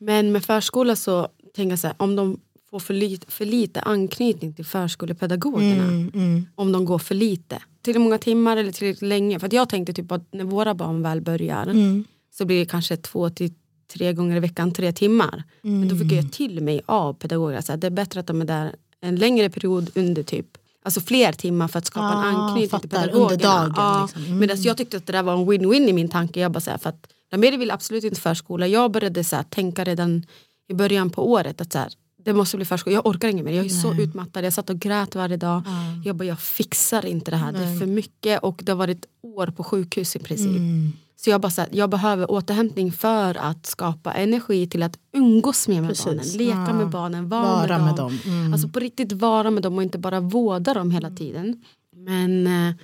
Men med förskola så tänker jag så här, om de får för lite, för lite anknytning till förskolepedagogerna. Mm, Om de går för lite. Tillräckligt många timmar eller tillräckligt länge. För jag tänkte typ att när våra barn väl börjar Mm. så blir det kanske två till tre gånger i veckan tre timmar. Men då fick jag till mig av pedagoger att det är bättre att de är där en längre period under typ Alltså fler timmar för att skapa en Ah, anknytning till fattar. pedagogerna. Under dagen, Ja, liksom. Mm. Medan jag tyckte att det där var en win-win i min tanke. Jag bara så här, för att Lameri vill absolut inte förskola. Jag började så här, tänka redan i början på året att så här, det måste bli förskola. Jag orkar inget mer. Jag är så utmattad. Jag satt och grät varje dag. Jag bara, jag fixar inte det här. Det är för mycket och det har varit år på sjukhus i princip. Mm. Så jag bara så här, jag behöver återhämtning för att skapa energi till att umgås mer med Precis. barnen. Leka Ja. med barnen, vara, Vara med, med dem. dem. Mm. Alltså på riktigt vara med dem och inte bara vårda dem hela tiden. Men eh,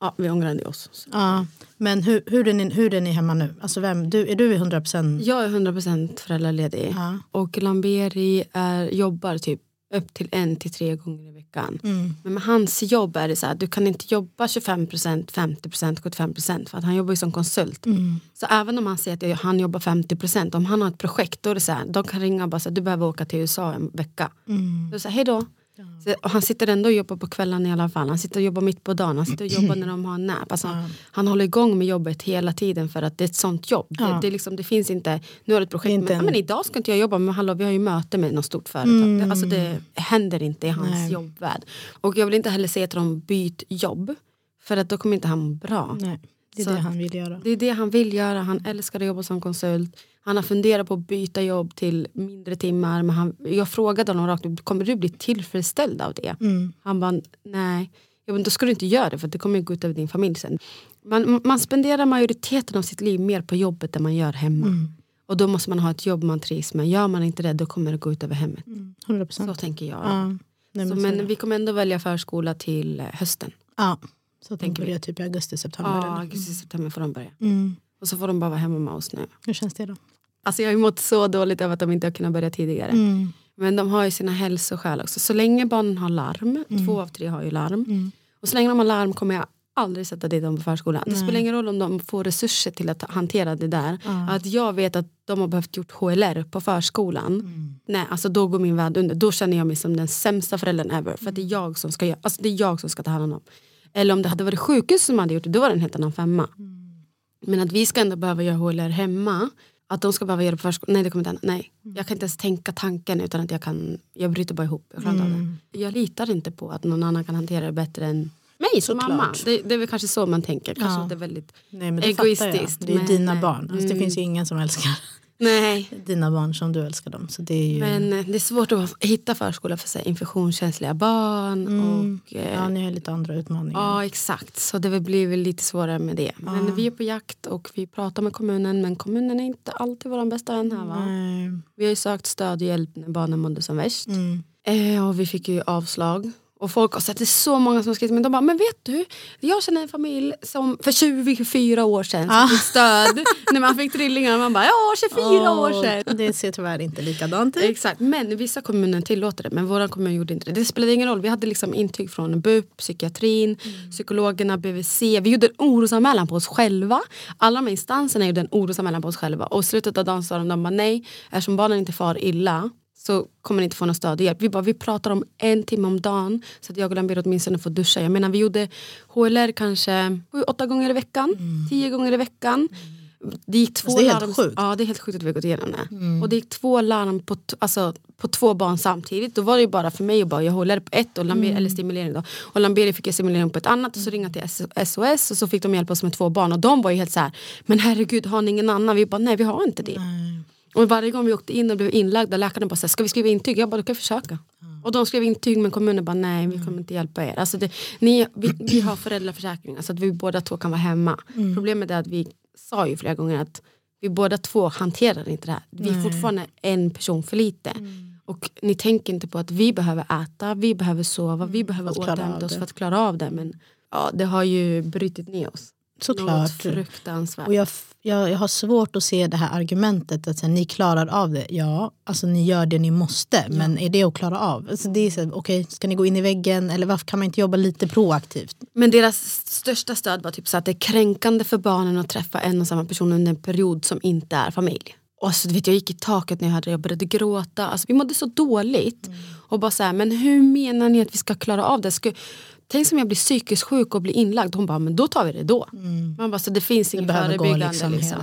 ja, vi ångrade oss. Ja. Men hur, hur, är ni, hur är ni hemma nu? Alltså vem, du, är du i 100%? Jag är 100% föräldraledig. Ja. Och Lamberi är, jobbar typ upp till en till tre gånger i veckan. Mm. Men med hans jobb är det så här, du kan inte jobba 25%, 50%, 75% för att han jobbar ju som konsult. Mm. Så även om han säger att han jobbar 50%, om han har ett projekt då är det så här, de kan ringa och bara säga du behöver åka till USA en vecka. Mm. Då här, hej då. Så, han sitter ändå och jobbar på kvällen i alla fall. Han sitter och jobbar mitt på dagen. Han sitter och jobbar när de har nap. Alltså, Han håller igång med jobbet hela tiden för att det är ett sånt jobb. Ja. Det, det, liksom, det finns inte, nu har du ett projekt, inte men, en- ja, men idag ska inte jag jobba men hallå, vi har ju möte med något stort företag. Det, alltså, det händer inte i hans Nej. jobbvärld. Och jag vill inte heller säga till dem byt jobb. För att då kommer inte han må bra. Nej, det är Så- det han vill göra. Det är det han vill göra. Han älskar att jobba som konsult. Han har funderat på att byta jobb till mindre timmar. Men han, jag frågade honom rakt ut, kommer du bli tillfredsställd av det? Mm. Han bara, nej. Jag bara, då ska du inte göra det för det kommer gå ut över din familj sen. Man, man spenderar majoriteten av sitt liv mer på jobbet än man gör hemma. Mm. Och då måste man ha ett jobb man trivs med. Gör man inte det då kommer det gå ut över hemmet. 100 Så procent. tänker jag. Ja. Nej, men så, men vi kommer ändå välja förskola till eh, hösten. ja. Så att de tänker vi. börjar typ i augusti, september. Ja, eller? augusti, september får de börja. Mm. Och så får de bara vara hemma med oss nu. Hur känns det då? Alltså jag har ju mått så dåligt över att de inte har kunnat börja tidigare. Mm. Men de har ju sina hälsoskäl också. Så länge barnen har larm, två av tre har ju larm. Mm. Och så länge de har larm kommer jag aldrig sätta dit dem på förskolan. Det spelar ingen roll om de får resurser till att hantera det där. Att jag vet att de har behövt gjort HLR på förskolan. Mm. Nej, alltså då går min värld under. Då känner jag mig som den sämsta föräldern ever. För det är jag som ska, göra- alltså det är jag som ska ta hand om dem. Eller om det hade varit sjukhus som hade gjort det, då var det en helt annan femma. Men att vi ska ändå behöva göra HLR hemma. Att de ska behöva göra det på förskolan. Nej, det kommer inte. Nej. Jag kan inte ens tänka tanken utan att jag kan. Jag bryter bara ihop. Jag, det. jag litar inte på att någon annan kan hantera det bättre än mig som Såklart. mamma. Det, det är väl kanske så man tänker. Kanske Ja. det är väldigt Nej, men det egoistiskt. Det är men- dina barn. Alltså, Det Mm. finns ju ingen som älskar Nej, dina barn som du älskar dem. Så det är ju... men eh, det är svårt att hitta förskola för sig, infektionskänsliga barn. Och, eh, Mm. ja, ni har lite andra utmaningar. Ja exakt, så det blir väl lite svårare med det. Men vi är på jakt och vi pratar med kommunen men kommunen är inte alltid vår bästa vän här va. Nej. Vi har ju sökt stöd och hjälp när barnen mådde som värst. Mm. Eh, och vi fick ju avslag. Och folk har sett det är så många som har skrivit men de bara, men vet du, jag känner en familj som för 24 år sedan Ah. fick stöd när man fick trillingar. Man bara, ja 24 år sedan. Det ser tyvärr inte likadant ut. Exakt, men vissa kommuner tillåter det men vår kommun gjorde inte det. Det spelade ingen roll, vi hade liksom intyg från BUP, psykiatrin, Mm. psykologerna, BVC. Vi gjorde en orosanmälan på oss själva. Alla de här instanserna gjorde en orosanmälan på oss själva. Och i slutet av dagen sa de, de bara, nej, eftersom barnen inte far illa så kommer ni inte få någon stöd och hjälp. Vi, bara, vi pratar om en timme om dagen så att jag och Lambert åtminstone får duscha. Jag menar vi gjorde HLR kanske sju, åtta gånger i veckan, tio gånger i veckan. Det gick två Alltså, det är helt larm. sjukt. Ja det är helt sjukt att vi har gått igenom det. Och det gick två larm på, alltså, på två barn samtidigt. Då var det ju bara för mig att bara jag håller på ett och Lamberi, eller stimulering då. Och Lamberi fick jag stimulering på ett annat och så ringde jag till SOS och så fick de hjälpa oss med två barn. Och de var ju helt så här, men herregud har ni ingen annan? Vi bara nej vi har inte det. Och varje gång vi åkte in och blev inlagda, läkarna bara ska vi skriva intyg? Jag bara, du kan försöka. Och de skrev intyg men kommunen bara, nej vi kommer inte hjälpa er. Alltså det, ni, vi, vi har föräldraförsäkring så att vi båda två kan vara hemma. Problemet är att vi sa ju flera gånger att vi båda två hanterar inte det här. Vi är fortfarande en person för lite. Och ni tänker inte på att vi behöver äta, vi behöver sova, vi behöver att klara återhämta oss för att klara av det. Men ja, det har ju brutit ner oss. Såklart. fruktansvärt. Och jag, jag, jag har svårt att se det här argumentet att så här, ni klarar av det. Ja, alltså ni gör det ni måste. Men är det att klara av? Alltså, det är så här, okej, ska ni gå in i väggen? Eller varför kan man inte jobba lite proaktivt? Men deras största stöd var typ så att det är kränkande för barnen att träffa en och samma person under en period som inte är familj. Och så, du vet, jag gick i taket när jag hörde det, jag började gråta. Alltså, vi mådde så dåligt. Och bara så här, men hur menar ni att vi ska klara av det? Ska, tänk som jag blir psykiskt sjuk och blir inlagd. Hon bara, men då tar vi det då. Man bara, så det finns inget förebyggande. liksom. liksom.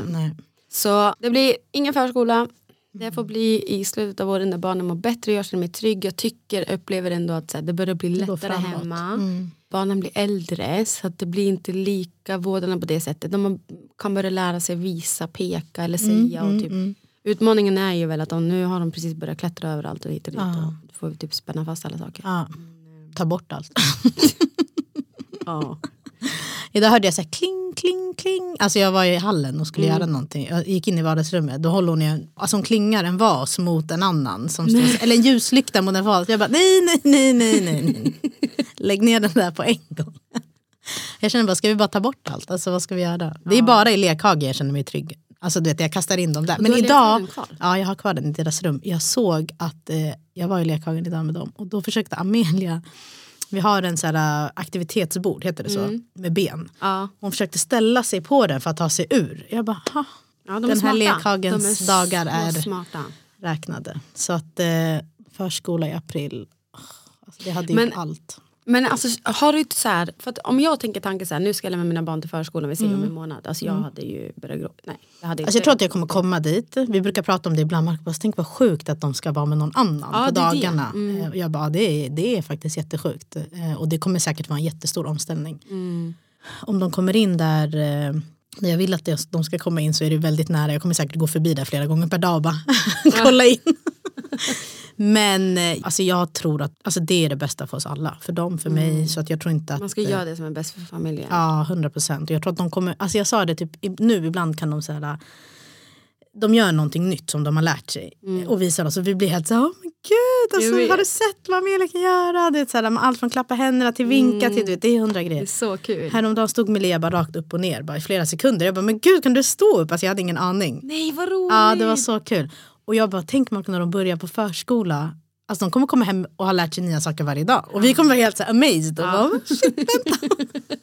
Så det blir ingen förskola. Det får bli i slutet av året när barnen mår bättre, jag känner mig trygg. Jag tycker, upplever ändå att så här, det börjar bli lättare hemma. Mm. Barnen blir äldre så att det blir inte lika vårdande på det sättet. De kan börja lära sig visa, peka eller Mm, säga. och typ. Utmaningen är ju väl att de, nu har de precis börjat klättra överallt och hit och dit. Ja. Och får vi typ spänna fast alla saker. Ja, ta bort allt. Ja. Idag hörde jag så här kling, kling, kling. Alltså jag var i hallen och skulle göra någonting. Jag gick in i vardagsrummet. Då håller hon, i, alltså hon klingar en vas mot en annan. Som står, eller en ljuslykta mot en vas. Jag bara nej, nej, nej, nej, nej. Lägg ner den där på en gång. Jag känner bara, ska vi bara ta bort allt? Alltså vad ska vi göra? Det är bara i lekhage jag känner mig trygg. Alltså du vet, jag kastar in dem där. Men idag, ja jag har kvar den i deras rum. Jag såg att, eh, jag var i lekhagen idag med dem. Och då försökte Amelia, vi har en så här äh, aktivitetsbord, heter det så? Med ben. Ja. Hon försökte ställa sig på den för att ta sig ur. Jag bara, ha, Ja, de Den här lekhagens de är dagar är- smarta. räknade. Så att eh, förskola i april. Alltså, det hade Men- gjort allt. Men alltså, har du inte så här, för om jag tänker tanken så här, nu ska jag lämna mina barn till förskolan, vi ser om en månad. Alltså jag hade ju börjat gråta. Nej, jag hade Mm. Alltså jag tror att jag kommer komma dit. Vi brukar prata om det ibland. Marcus, tänk vad sjukt att de ska vara med någon annan Ja, på är det. dagarna. Mm. Jag bara, det är, det är faktiskt jättesjukt. Eh, Och det kommer säkert vara en jättestor omställning. Mm. Om de kommer in där, eh, när jag vill att de ska komma in så är det väldigt nära. Jag kommer säkert gå förbi där flera gånger per dag och bara kolla in. Men eh, alltså jag tror att alltså det är det bästa för oss alla. För dem, för mig. Så att jag tror inte att... Mm. Man ska göra det som är bäst för familjen. Ja, hundra procent. Jag tror att de kommer, alltså jag sa det typ nu, ibland kan de säga de gör någonting nytt som de har lärt sig och visar oss och vi blir helt så här, oh men gud, Mm. Alltså, har du sett vad Amelia kan göra? Det är så här, allt från klappa händerna till vinka till, du vet, det är hundra Mm. Det är grejer. så kul. Häromdagen stod Melia bara rakt upp och ner bara i flera sekunder. Jag bara, men gud kan du stå upp? Alltså jag hade ingen aning. Nej vad roligt. Ja, det var så kul. Och jag bara, tänk Mark när de börjar på förskola. Alltså de kommer komma hem och ha lärt sig nya saker varje dag. Och vi kommer vara helt så här amazed. Och bara, shit, vänta.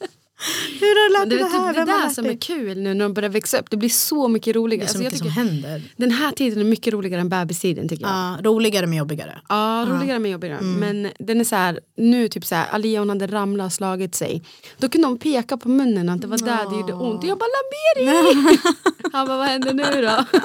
Hur har du lärt Men det dig är det här? typ det där lärt som är kul nu när de börjar växa upp. Det blir så mycket roligare. Det är så Alltså, jag mycket som händer. den här tiden är mycket roligare än bebistiden tycker jag. Ja, roligare men jobbigare. Ja, roligare med jobbigare. Mm. Men den är så här, nu typ så här, Alia hon hade ramlat och slagit sig. Då kunde de peka på munnen att det var där det gjorde ont. Och jag bara Lameri! Han bara vad händer nu då?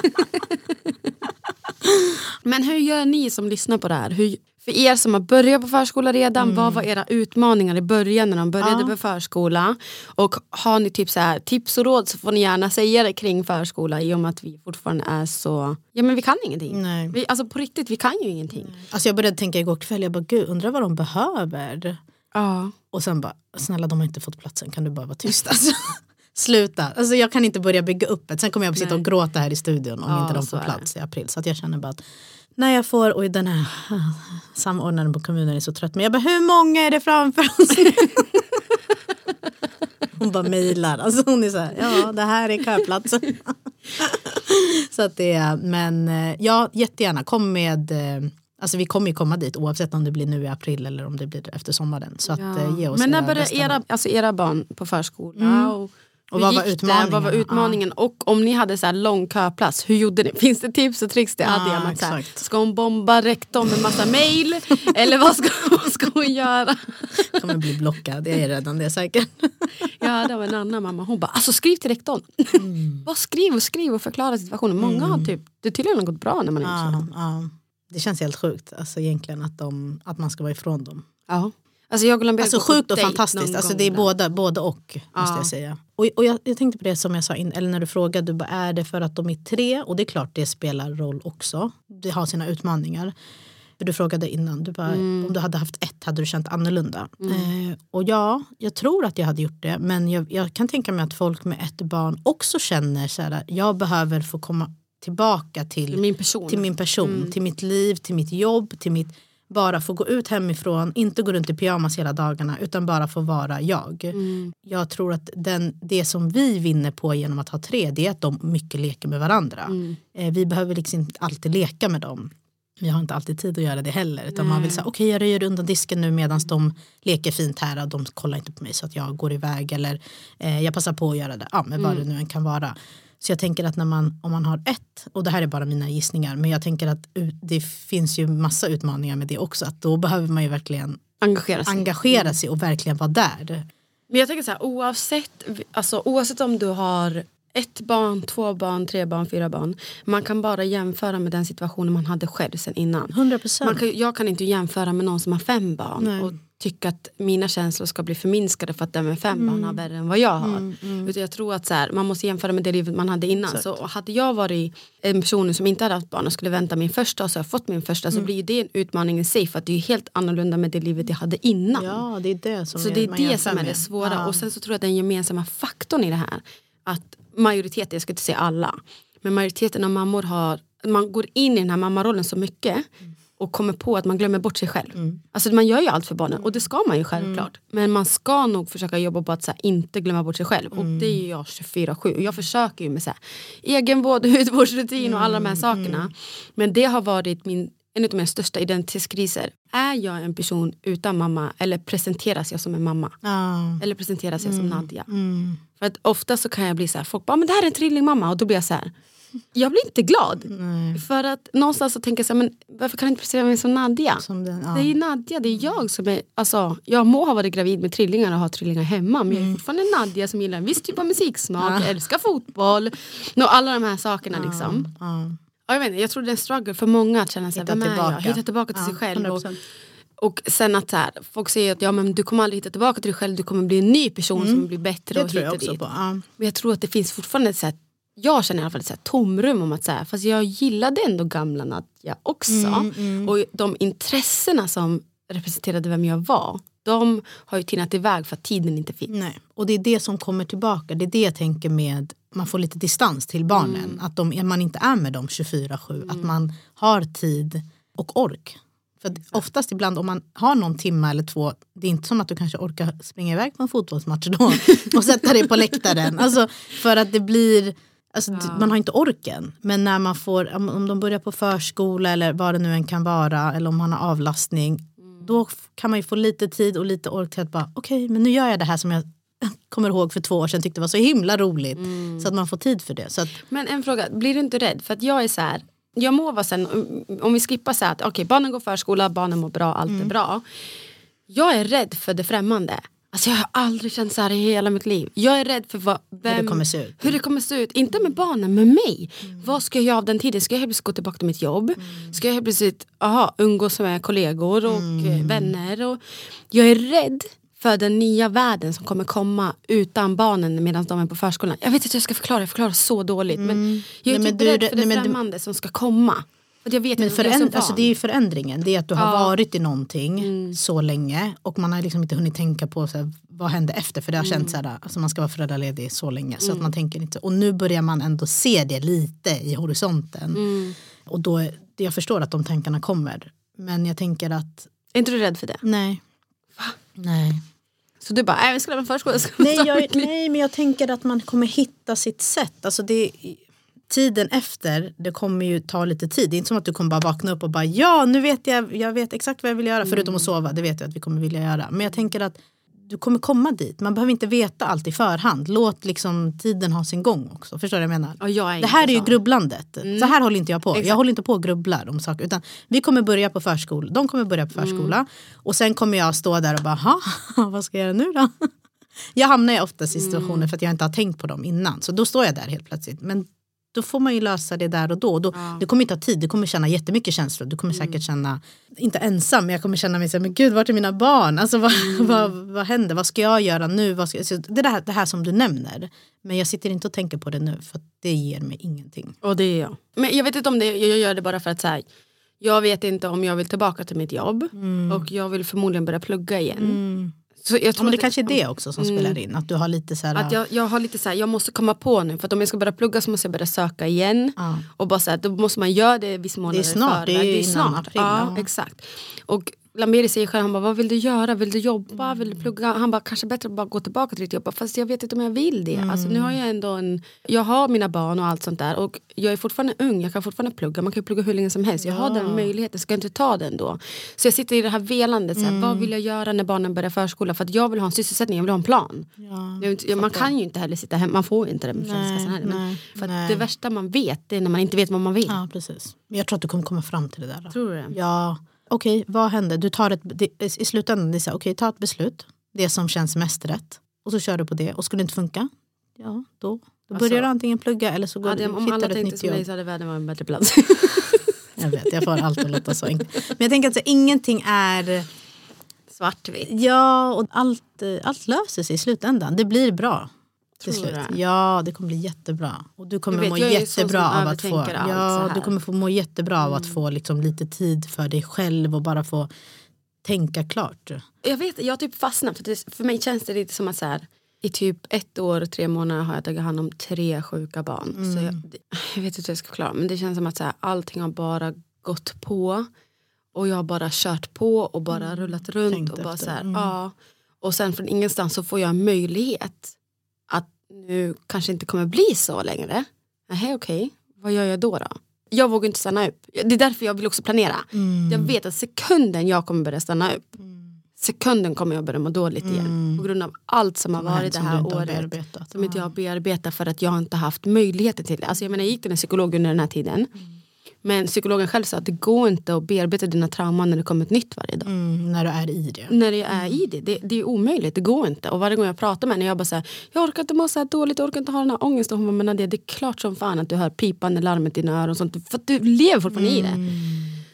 Men hur gör ni som lyssnar på det här? Hur, för er som har börjat på förskola redan, vad var era utmaningar i början när de började Mm. Ja. på förskola? Och har ni typ så här, tips och råd så får ni gärna säga det kring förskola i och med att vi fortfarande är så, ja men vi kan ingenting. Nej. Vi, alltså på riktigt, vi kan ju ingenting. Alltså jag började tänka igår kväll, jag bara gud undrar vad de behöver. Ja. Och sen bara, snälla de har inte fått platsen, kan du bara vara tyst alltså. Sluta, alltså jag kan inte börja bygga upp ett. Sen kommer jag att sitta och gråta här i studion om Ja, inte de får plats i april. Så att jag känner bara att när jag får, och den här samordnaren på kommunen är så trött. Men jag bara, hur många är det framför oss? Hon bara mejlar, alltså hon är så här, ja det här är köplatsen. så att det är, men eh, ja jättegärna kom med eh, Alltså vi kommer ju komma dit oavsett om det blir nu i april eller om det blir efter sommaren. Så att eh, ge oss Men när bästa era, alltså era barn på förskola? Och, Och vad var det? Vad var utmaningen? utmaningen? Och om ni hade så här lång köplats, hur gjorde ni? Finns det tips och tricks till Ja, Adia? med så här, ska hon bomba rektorn med massa mail? Eller vad ska, vad ska hon göra? kommer bli blockad, jag är redan det säkert. Ja, det var en annan mamma. Hon bara, alltså skriv till rektorn. Mm. Vad skriv och skriv och förklara situationen. Många har typ, det tydligen har gått bra när man är. Ja, ja. Det känns helt sjukt alltså egentligen att, de, att man ska vara ifrån dem. Ja. Alltså jag och Lambert Alltså sjukt och fantastiskt, alltså det är ibland. båda, både och måste Ja. jag säga. Och, och jag, jag tänkte på det som jag sa, in, eller när du frågade, du bara, är det för att de är tre? Och det är klart det spelar roll också. Det har sina utmaningar. För du frågade innan, du bara, Mm. om du hade haft ett hade du känt annorlunda. Eh, och ja, jag tror att jag hade gjort det. Men jag, jag kan tänka mig att folk med ett barn också känner så här, jag behöver få komma tillbaka till Min person. till min person, Mm. till mitt liv, till mitt jobb, till mitt bara få gå ut hemifrån, inte gå runt i pyjamas hela dagarna utan bara få vara jag. Mm. Jag tror att den, det som vi vinner på genom att ha tre det är att de mycket leker med varandra. Mm. Eh, vi behöver liksom inte alltid leka med dem. Vi har inte alltid tid att göra det heller. Utan man vill säga, okej jag röjer undan disken nu medan de leker fint här och de kollar inte på mig så att jag går iväg. Eller eh, jag passar på att göra det, ja, men vad det nu än kan vara. Så jag tänker att när man, om man har ett, och det här är bara mina gissningar, men jag tänker att det finns ju massa utmaningar med det också. Att då behöver man ju verkligen Engagera sig. engagera sig och verkligen vara där. Men jag tänker så här, oavsett, alltså, oavsett om du har ett barn, två barn, tre barn, fyra barn. Man kan bara jämföra med den situationen man hade själv sen innan. 100 Man procent. kan, jag kan inte jämföra med någon som har fem barn Nej. och tycka att mina känslor ska bli förminskade för att den med fem barn har värre än vad jag har. Utan jag tror att så här, man måste jämföra med det livet man hade innan. Så hade jag varit en person som inte hade haft barn och skulle vänta min första och så har jag fått min första så blir ju det en utmaning i sig för att det är helt annorlunda med det livet jag hade innan. Ja, det är det som Så det är det som är det svåra. Ja. Och sen så tror jag att den gemensamma faktorn i det här, att majoriteten, jag ska inte säga alla, men majoriteten av mammor har, man går in i den här mammarollen så mycket och kommer på att man glömmer bort sig själv. Mm. Alltså man gör ju allt för barnen och det ska man ju självklart. Men man ska nog försöka jobba på att så här, inte glömma bort sig själv. Och det är jag 24-7. Och jag försöker ju med så här, egenvård, hudvårdsrutin och alla de här sakerna. Men det har varit min, en av mina största identitetskriser. Är jag en person utan mamma eller presenteras jag som en mamma? Ja. Eller presenteras jag som Nadja? Mm. För att ofta så kan jag bli så här, folk bara, men det här är en trillingmamma och då blir jag så här, jag blir inte glad. Nej. För att någonstans så tänker jag så här, men varför kan jag inte presentera mig som Nadja? Som den, ja. Det är Nadja, det är jag som är, alltså, jag må ha varit gravid med trillingar och ha trillingar hemma men jag är fortfarande Nadja som gillar en viss typ av musiksmak, älskar fotboll, och alla de här sakerna liksom. Ja. Ja, jag, vet inte, jag tror det är en struggle för många att känna sig, Hitta vem är jag? tillbaka. Hitta tillbaka till Ja, sig själv. Och, 100%. och sen att så här, folk säger att ja, men du kommer aldrig hitta tillbaka till dig själv, du kommer bli en ny person som blir bättre Det och tror jag också dit. på. Ja. Men jag tror att det finns fortfarande ett här, jag känner i alla fall ett så tomrum om att så här, fast jag gillade ändå gamla Nadja också. Mm, Och de intressena som representerade vem jag var, de har ju tinat iväg för att tiden inte finns. Nej. Och det är det som kommer tillbaka. Det är det jag tänker med man får lite distans till barnen. Mm. Att de, man inte är med dem 24-7. Att man har tid och ork. För oftast ibland om man har någon timme eller två, det är inte som att du kanske orkar springa iväg på en fotbollsmatch då och sätta dig på läktaren. Alltså, för att det blir, alltså, d- man har inte orken. Men när man får, om, de börjar på förskola eller vad det nu än kan vara, eller om man har avlastning, då f- kan man ju få lite tid och lite ork till att bara, okej men nu gör jag det här som jag kommer ihåg för två år sedan tyckte var så himla roligt. Så att man får tid för det. Så att, Men en fråga, blir du inte rädd? För att jag är så här, jag må vara sen, om vi skippar så här att okej barnen går förskola, barnen mår bra, allt Mm. är bra. Jag är rädd för det främmande. Alltså jag har aldrig känt så här i hela mitt liv. Jag är rädd för vad, vem, kommer se ut. hur det kommer se ut. Inte med barnen, med mig. Vad ska jag göra av den tiden? Ska jag helt plötsligt gå tillbaka till mitt jobb? Ska jag helt plötsligt aha, umgås med kollegor och eh, vänner? Och jag är rädd för den nya världen som kommer komma utan barnen medan de är på förskolan. Jag vet att jag ska förklara, jag förklarar så dåligt. Men jag är Nej, typ du- rädd för det nej, men du- främmande som ska komma. Jag vet Men föränd- alltså det är ju förändringen, det är att du har Ja. varit i någonting så länge och man har liksom inte hunnit tänka på så här, vad hände efter? För det har känts så här, alltså man ska vara föräldraledig så länge. Så att man tänker inte och nu börjar man ändå se det lite i horisonten. Och då, jag förstår att de tankarna kommer. Men jag tänker att Är inte du rädd för det? nej. Nej. Så du bara, nej vi ska lämna förskolan. Nej, ta jag, mitt liv." nej men jag tänker att man kommer hitta sitt sätt. Alltså det, Tiden efter, det kommer ju ta lite tid. Det är inte som att du kommer bara vakna upp och bara ja nu vet jag, jag vet exakt vad jag vill göra. Förutom att sova, det vet jag att vi kommer vilja göra. Men jag tänker att du kommer komma dit. Man behöver inte veta allt i förhand. Låt liksom tiden ha sin gång också. Förstår du vad jag menar? Ja, jag det här är ju grubblandet. Så här håller inte jag på. Exakt. Jag håller inte på och grubblar om saker. Utan vi kommer börja på förskola. De kommer börja på förskola. Mm. Och sen kommer jag stå där och bara, "Ha, vad ska jag göra nu då? Jag hamnar ju oftast i situationer Mm. för att jag inte har tänkt på dem innan. Så då står jag där helt plötsligt. Men då får man ju lösa det där och då. då Det kommer inte ta tid, du kommer känna jättemycket känslor. Du kommer Mm. säkert känna, inte ensam, men jag kommer känna mig så här, men gud vart är mina barn? Alltså vad, Mm. vad, vad händer? Vad ska jag göra nu? Vad ska, så det, där, det här som du nämner. Men jag sitter inte och tänker på det nu för det ger mig ingenting. Och det är jag. Men jag vet inte om det, jag gör det bara för att så här, jag vet inte om jag vill tillbaka till mitt jobb och jag vill förmodligen börja plugga igen. Så jag Ja, tror men det att kanske är det också som spelar in. Att du har lite så här, Att jag, jag har lite så här, jag måste komma på nu för att om jag ska börja plugga så måste jag börja söka igen. Ja. Och bara så här, då måste man göra det vissa månader snart, i det är förväg. ju innan april, Ja, ja. exakt. Och Lamberi säger själv, han bara, vad vill du göra? Vill du jobba? Vill du plugga? Han bara, kanske bättre att bara gå tillbaka till ditt jobb. Fast jag vet inte om jag vill det. Alltså, nu har jag ändå en, jag har mina barn och allt sånt där. Och jag är fortfarande ung, jag kan fortfarande plugga. Man kan plugga hur länge som helst. Jag har den möjligheten, ska jag inte ta den då? Så jag sitter i det här velandet, så här, vad vill jag göra när barnen börjar förskola? För att jag vill ha en sysselsättning, jag vill ha en plan. Ja, inte- man kan ju inte heller sitta hemma, man får inte det med heller. Men nej, för nej. det värsta man vet det är när man inte vet vad man vill. ja, precis. Men jag tror att du kommer komma fram till det där. Då. Tror du det? Ja, okej, vad händer? Du tar ett, det, I slutändan, det är så här, okej, ta ett beslut. Det som känns mest rätt. Och så kör du på det. Och skulle det inte funka, ja, då, då Alltså, börjar du antingen plugga eller så går Hade du, om hittar alla du ett tänkte nytt som dig jobb. så hade världen varit en bättre plats. Jag vet, jag får allt att låta så enkelt. Men jag tänker att så, ingenting är... Svartvitt. Ja, och allt, eh, allt löser sig i slutändan. Det blir bra. Till du slut. Ja, det kommer bli jättebra. Och du kommer Jag vet, må jag jättebra av att få, så ja. Mm. du kommer få må jättebra av att få liksom lite tid för dig själv och bara få tänka klart. Jag vet, jag har typ fastnat. För, det, för mig känns det lite som att så här, i typ ett år och tre månader har jag tagit hand om tre sjuka barn. Så Mm. jag, det, jag vet inte hur jag ska förklara men det känns som att så här, allting har bara gått på. Och jag har bara kört på och bara rullat runt. Mm. Tänkt och, bara efter. så här, Mm. ja. och sen från ingenstans så får jag möjlighet nu kanske inte kommer bli så längre. Nej okej, vad gör jag då då? Jag vågar inte stanna upp. Det är därför jag vill också planera. Mm. Jag vet att sekunden jag kommer börja stanna upp sekunden kommer jag börja må dåligt igen. På grund av allt som har varit det här året. Som inte jag har bearbetat för att jag inte haft möjligheten till det. Alltså jag menar jag gick till en psykolog under den här tiden. Men psykologen själv sa att det går inte att bearbeta dina trauman när det kommer ett nytt varje dag. Mm, när du är i det. När jag är i det. det. Det är omöjligt, det går inte. Och varje gång jag pratar med henne, jag bara säger jag orkar inte må så här dåligt, jag orkar inte ha den här ångesten. Hon bara, men Nadia, det är klart som fan att du hör pipande larmet i dina öron och sånt. För att du lever fortfarande i det.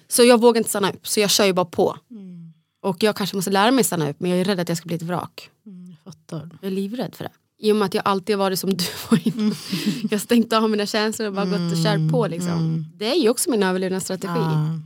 Så jag vågar inte stanna upp, så jag kör ju bara på. Och jag kanske måste lära mig stanna upp, men jag är rädd att jag ska bli ett vrak. Mm, jag fattar. Jag är livrädd för det. I och med att jag alltid har varit som du var innan. Jag har stängt av mina känslor och bara gått och kört på. Liksom. Det är ju också min överlevnadsstrategi. Ja.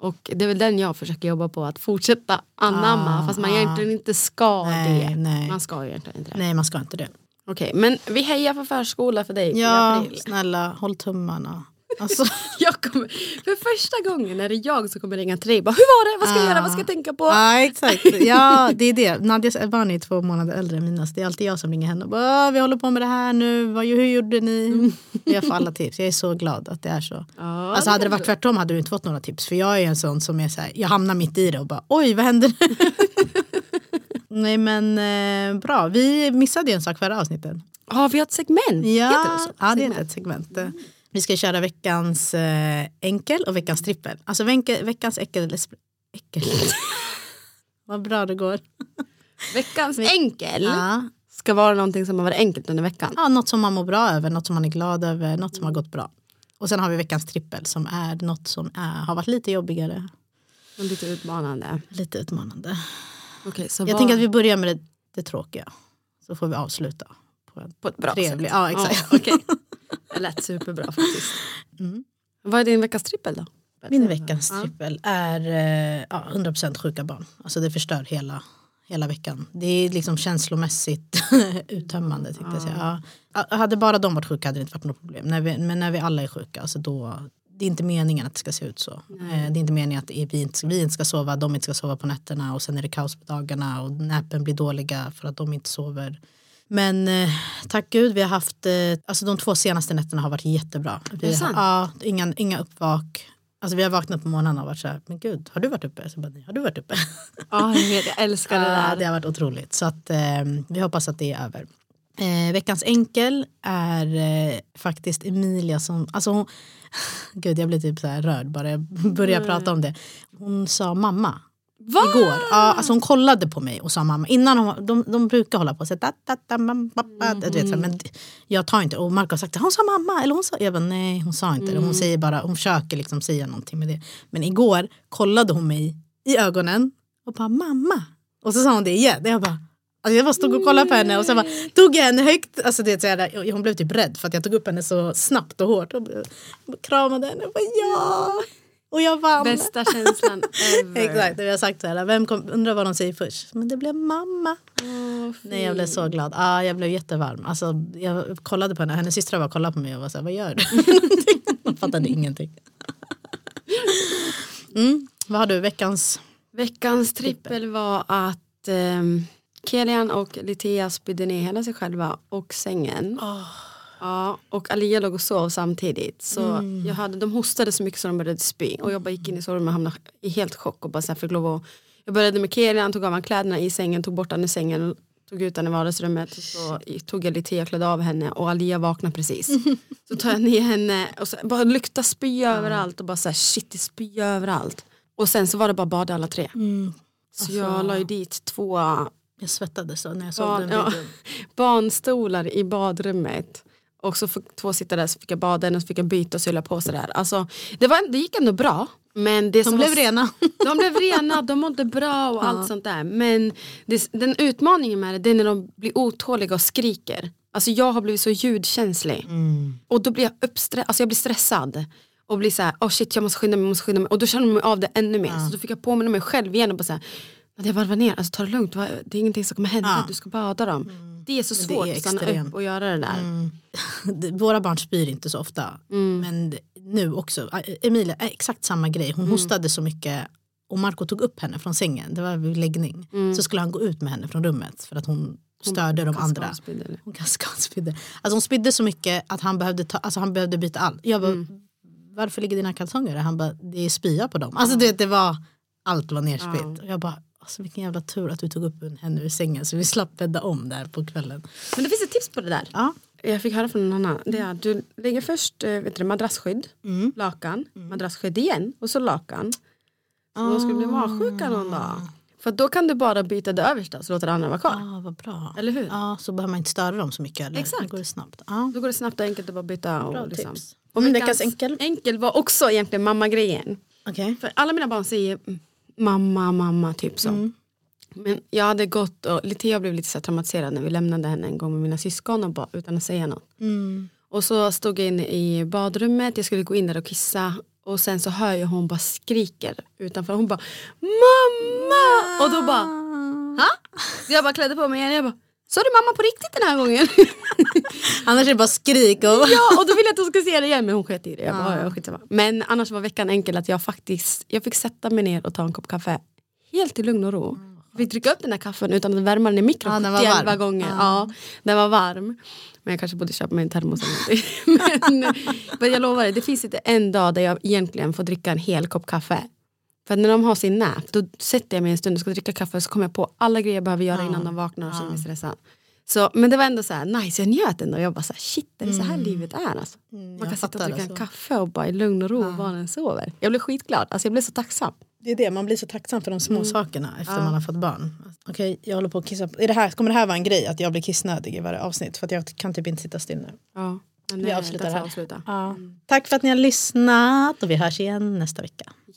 Och det är väl den jag försöker jobba på, att fortsätta anamma. Ah, fast man ah. egentligen inte ska Nej, det. nej. Man ska ju egentligen inte det. Nej man ska inte det. Okej, men vi hejar för förskola för dig Ja april. snälla håll tummarna. Alltså, Jag kommer, för första gången är det jag som kommer ringa till dig. Bara, Hur var det? Vad ska jag Ah. göra? Vad ska jag tänka på? ja exakt. Ja det är det. Nadjas barn är två månader äldre än mina så det är alltid jag som ringer henne och bara "Åh, vi håller på med det här nu. Vad, hur gjorde ni? Jag får alla tips. Jag är så glad att det är så. Ja, alltså hade det varit tvärtom hade du inte fått några tips. För jag är en sån som är så här, jag hamnar mitt i det och bara oj vad händer nu? Nej men eh, bra. Vi missade ju en sak förra avsnittet. Ja, vi har ett segment. Ja, Heter det så? ja det är ett segment. Eh, Vi ska köra veckans eh, enkel och veckans trippel. Alltså venke, veckans äckel... äckel. Vad bra det går. Veckans enkel Ja. ska vara någonting som har varit enkelt under veckan. ja, något som man mår bra över, något som man är glad över, något som har gått bra. Och sen har vi veckans trippel som är något som är, har varit lite jobbigare, Och Lite utmanande. lite utmanande. Okej, så Jag vad- tänker att vi börjar med det, det tråkiga. Så får vi avsluta. På på ett bra trevlig. sätt. Ja, exakt. Ja, okej. Det lät superbra faktiskt. Mm. Vad är din veckas trippel då? Min veckans trippel är eh, ja, 100% sjuka barn. Alltså det förstör hela, hela veckan. Det är liksom känslomässigt uttömmande. Tänkte jag säga. Ja. Hade bara de varit sjuka hade det inte varit något problem. När vi, men när vi alla är sjuka, alltså då, det är inte meningen att det ska se ut så. Eh, Det är inte meningen att vi inte, vi inte ska sova, de inte ska sova på nätterna och sen är det kaos på dagarna och näpen blir dåliga för att de inte sover. Men eh, tack gud, vi har haft, eh, alltså de två senaste nätterna har varit jättebra. Vi, sant? Ja, inga, inga uppvak. Alltså vi har vaknat på morgonen och varit så här, men gud, har du varit uppe? Så bara, "Nej, har du varit uppe? Ja, jag älskar det Ja, där. det har varit otroligt. Så att, eh, vi hoppas att det är över. Eh, veckans enkel är eh, faktiskt Emilia som, alltså hon, gud jag blir typ så här rörd bara jag börjar prata om det. Hon sa mamma Va? igår. Ja, alltså hon kollade på mig och sa mamma. Innan hon, de, de brukar hålla på säga da, da, da, mam, pappa. Du vet, så här, men jag tar inte. Och Marco har sagt hon sa mamma. Eller hon sa, jag bara, nej hon sa inte det. Hon, säger bara, hon försöker liksom säga någonting med det. Men igår kollade hon mig i ögonen och bara mamma. Och så sa hon det igen. Jag bara, Alltså jag bara stod och kollade på henne och så bara, tog jag henne högt. Alltså det, så här, hon blev typ rädd för att jag tog upp henne så snabbt och hårt. Och kramade henne och bara ja. Och jag vann. Bästa känslan ever. Exakt, jag har sagt så här, vem kom, undrar vad de säger först? Men det blev mamma. Åh, Nej jag blev så glad, ah, jag blev jättevarm. Alltså, jag kollade på henne, hennes syster var kollade på mig och var så här, vad gör du? Hon fattade ingenting. Mm. Vad har du, veckans? Veckans trippel var att um, Kelian och Litea spydde ner hela sig själva och sängen. Ja, och Alia låg och sov samtidigt. Så jag hade, de hostade så mycket så de började spy. Och jag bara gick in i sovrummet och hamnade i helt chock. Och bara så här fick lov att, jag började med Kelian, tog av honom kläderna i sängen, tog bort honom i sängen. Tog ut henne i vardagsrummet. Och så tog jag Litea och klädde av henne. Och Alia vaknade precis. Så tar jag ner henne och så bara lukta spy överallt. Och bara så här, shit det spy överallt. Och sen så var det bara bada alla tre. Så jag la ju dit två Jag svettades när jag såg barn, den ja, videon. barnstolar i badrummet. Och så fick två sitta där så fick jag bada henne och så fick jag byta och så jag på sådär. Alltså, det, var, det gick ändå bra. Men det De som blev var, rena. De blev rena, de mådde bra och allt sånt där. Men det, den utmaningen med det, det är när de blir otåliga och skriker. Alltså jag har blivit så ljudkänslig. Och då blir jag uppstre- alltså jag blir stressad. Och blir såhär, oh shit jag måste skynda mig, jag måste skynda mig. Och då känner jag av det ännu mer. Så då fick jag påminna mig själv igen och bara såhär, jag varvar ner, alltså ta det lugnt, det är ingenting som kommer hända, Ja. du ska bada dem. Det är så Men svårt är att stanna upp och göra det där. Det- Våra barn spyr inte så ofta. Men det- nu också. Ä- Emilia, är exakt samma grej. Hon hostade så mycket. Och Marco tog upp henne från sängen. Det var vid läggning. Så skulle han gå ut med henne från rummet. För att hon störde de andra. Hon kaskadspydde. Alltså hon spydde så mycket att han behövde, ta, alltså han behövde byta allt. Jag bara, varför ligger dina kalsonger där? Han bara, det är spya på dem. Alltså det, det var, allt var nerspytt. Och jag bara, Alltså vilken jävla tur att vi tog upp henne ur sängen så vi slapp bädda om där på kvällen. Men det finns ett tips på det där. Ja. Jag fick höra från någon annan. Det är att du lägger först eh, vet du, madrassskydd, Mm. lakan, madrassskydd igen och så lakan. Så då ska du bli magsjuka någon dag. För då kan du bara byta det översta så låter det andra vara kvar. Ja, vad bra. Eller hur? Ja, så behöver man inte störa dem så mycket. Eller? Exakt. Då går det snabbt. Ja. Då går det snabbt och enkelt att bara byta. Bra Och liksom. tips. Och Mm, veckans enkel. enkel var också egentligen mamma-grejen. Okej. För alla mina barn säger mm, mamma, mamma, typ så. Mm. Men jag hade gått och lite, jag blev lite så traumatiserad när vi lämnade henne en gång med mina syskon och ba, utan att säga något. Mm. Och så stod jag inne i badrummet, jag skulle gå in där och kissa och sen så hör jag hon bara skriker utanför. Hon bara mamma! Och då bara ha? Så jag bara klädde på mig igen jag bara Sa du mamma på riktigt den här gången? Annars är det bara skrik och... ja och då ville jag att hon skulle se det igen men hon sket i det. Jag bara, ja. skitsamma. Men annars var veckan enkel att jag faktiskt jag fick sätta mig ner och ta en kopp kaffe helt i lugn och ro. Jag fick dricka upp den här kaffen utan att värma den i mikron Ja, den var 71 varm. gånger. Ja. den var varm. Men jag kanske borde köpa mig en termos eller men, men jag lovar det finns inte en dag där jag egentligen får dricka en hel kopp kaffe. För när de har sin nap, då sätter jag mig en stund och ska dricka kaffe så kommer jag på alla grejer jag behöver göra innan de vaknar och känner mig stressad. Så, men det var ändå så här nice, jag njöt ändå. Jag bara så här, shit, är det så här livet är? Alltså. Man kan sitta och dricka en alltså. kaffe och bara i lugn och ro ja. var den sover. Jag blev skitglad, alltså jag blev så tacksam. Det är det, man blir så tacksam för de små sakerna efter man har fått barn. Okej, jag håller på att kissa. Är det här, kommer det här vara en grej att jag blir kissnödig i varje avsnitt? För jag kan typ inte sitta still nu. Ja. Men Vi avslutar här. avsluta. Ja. Tack för att ni har lyssnat och vi hörs igen nästa vecka.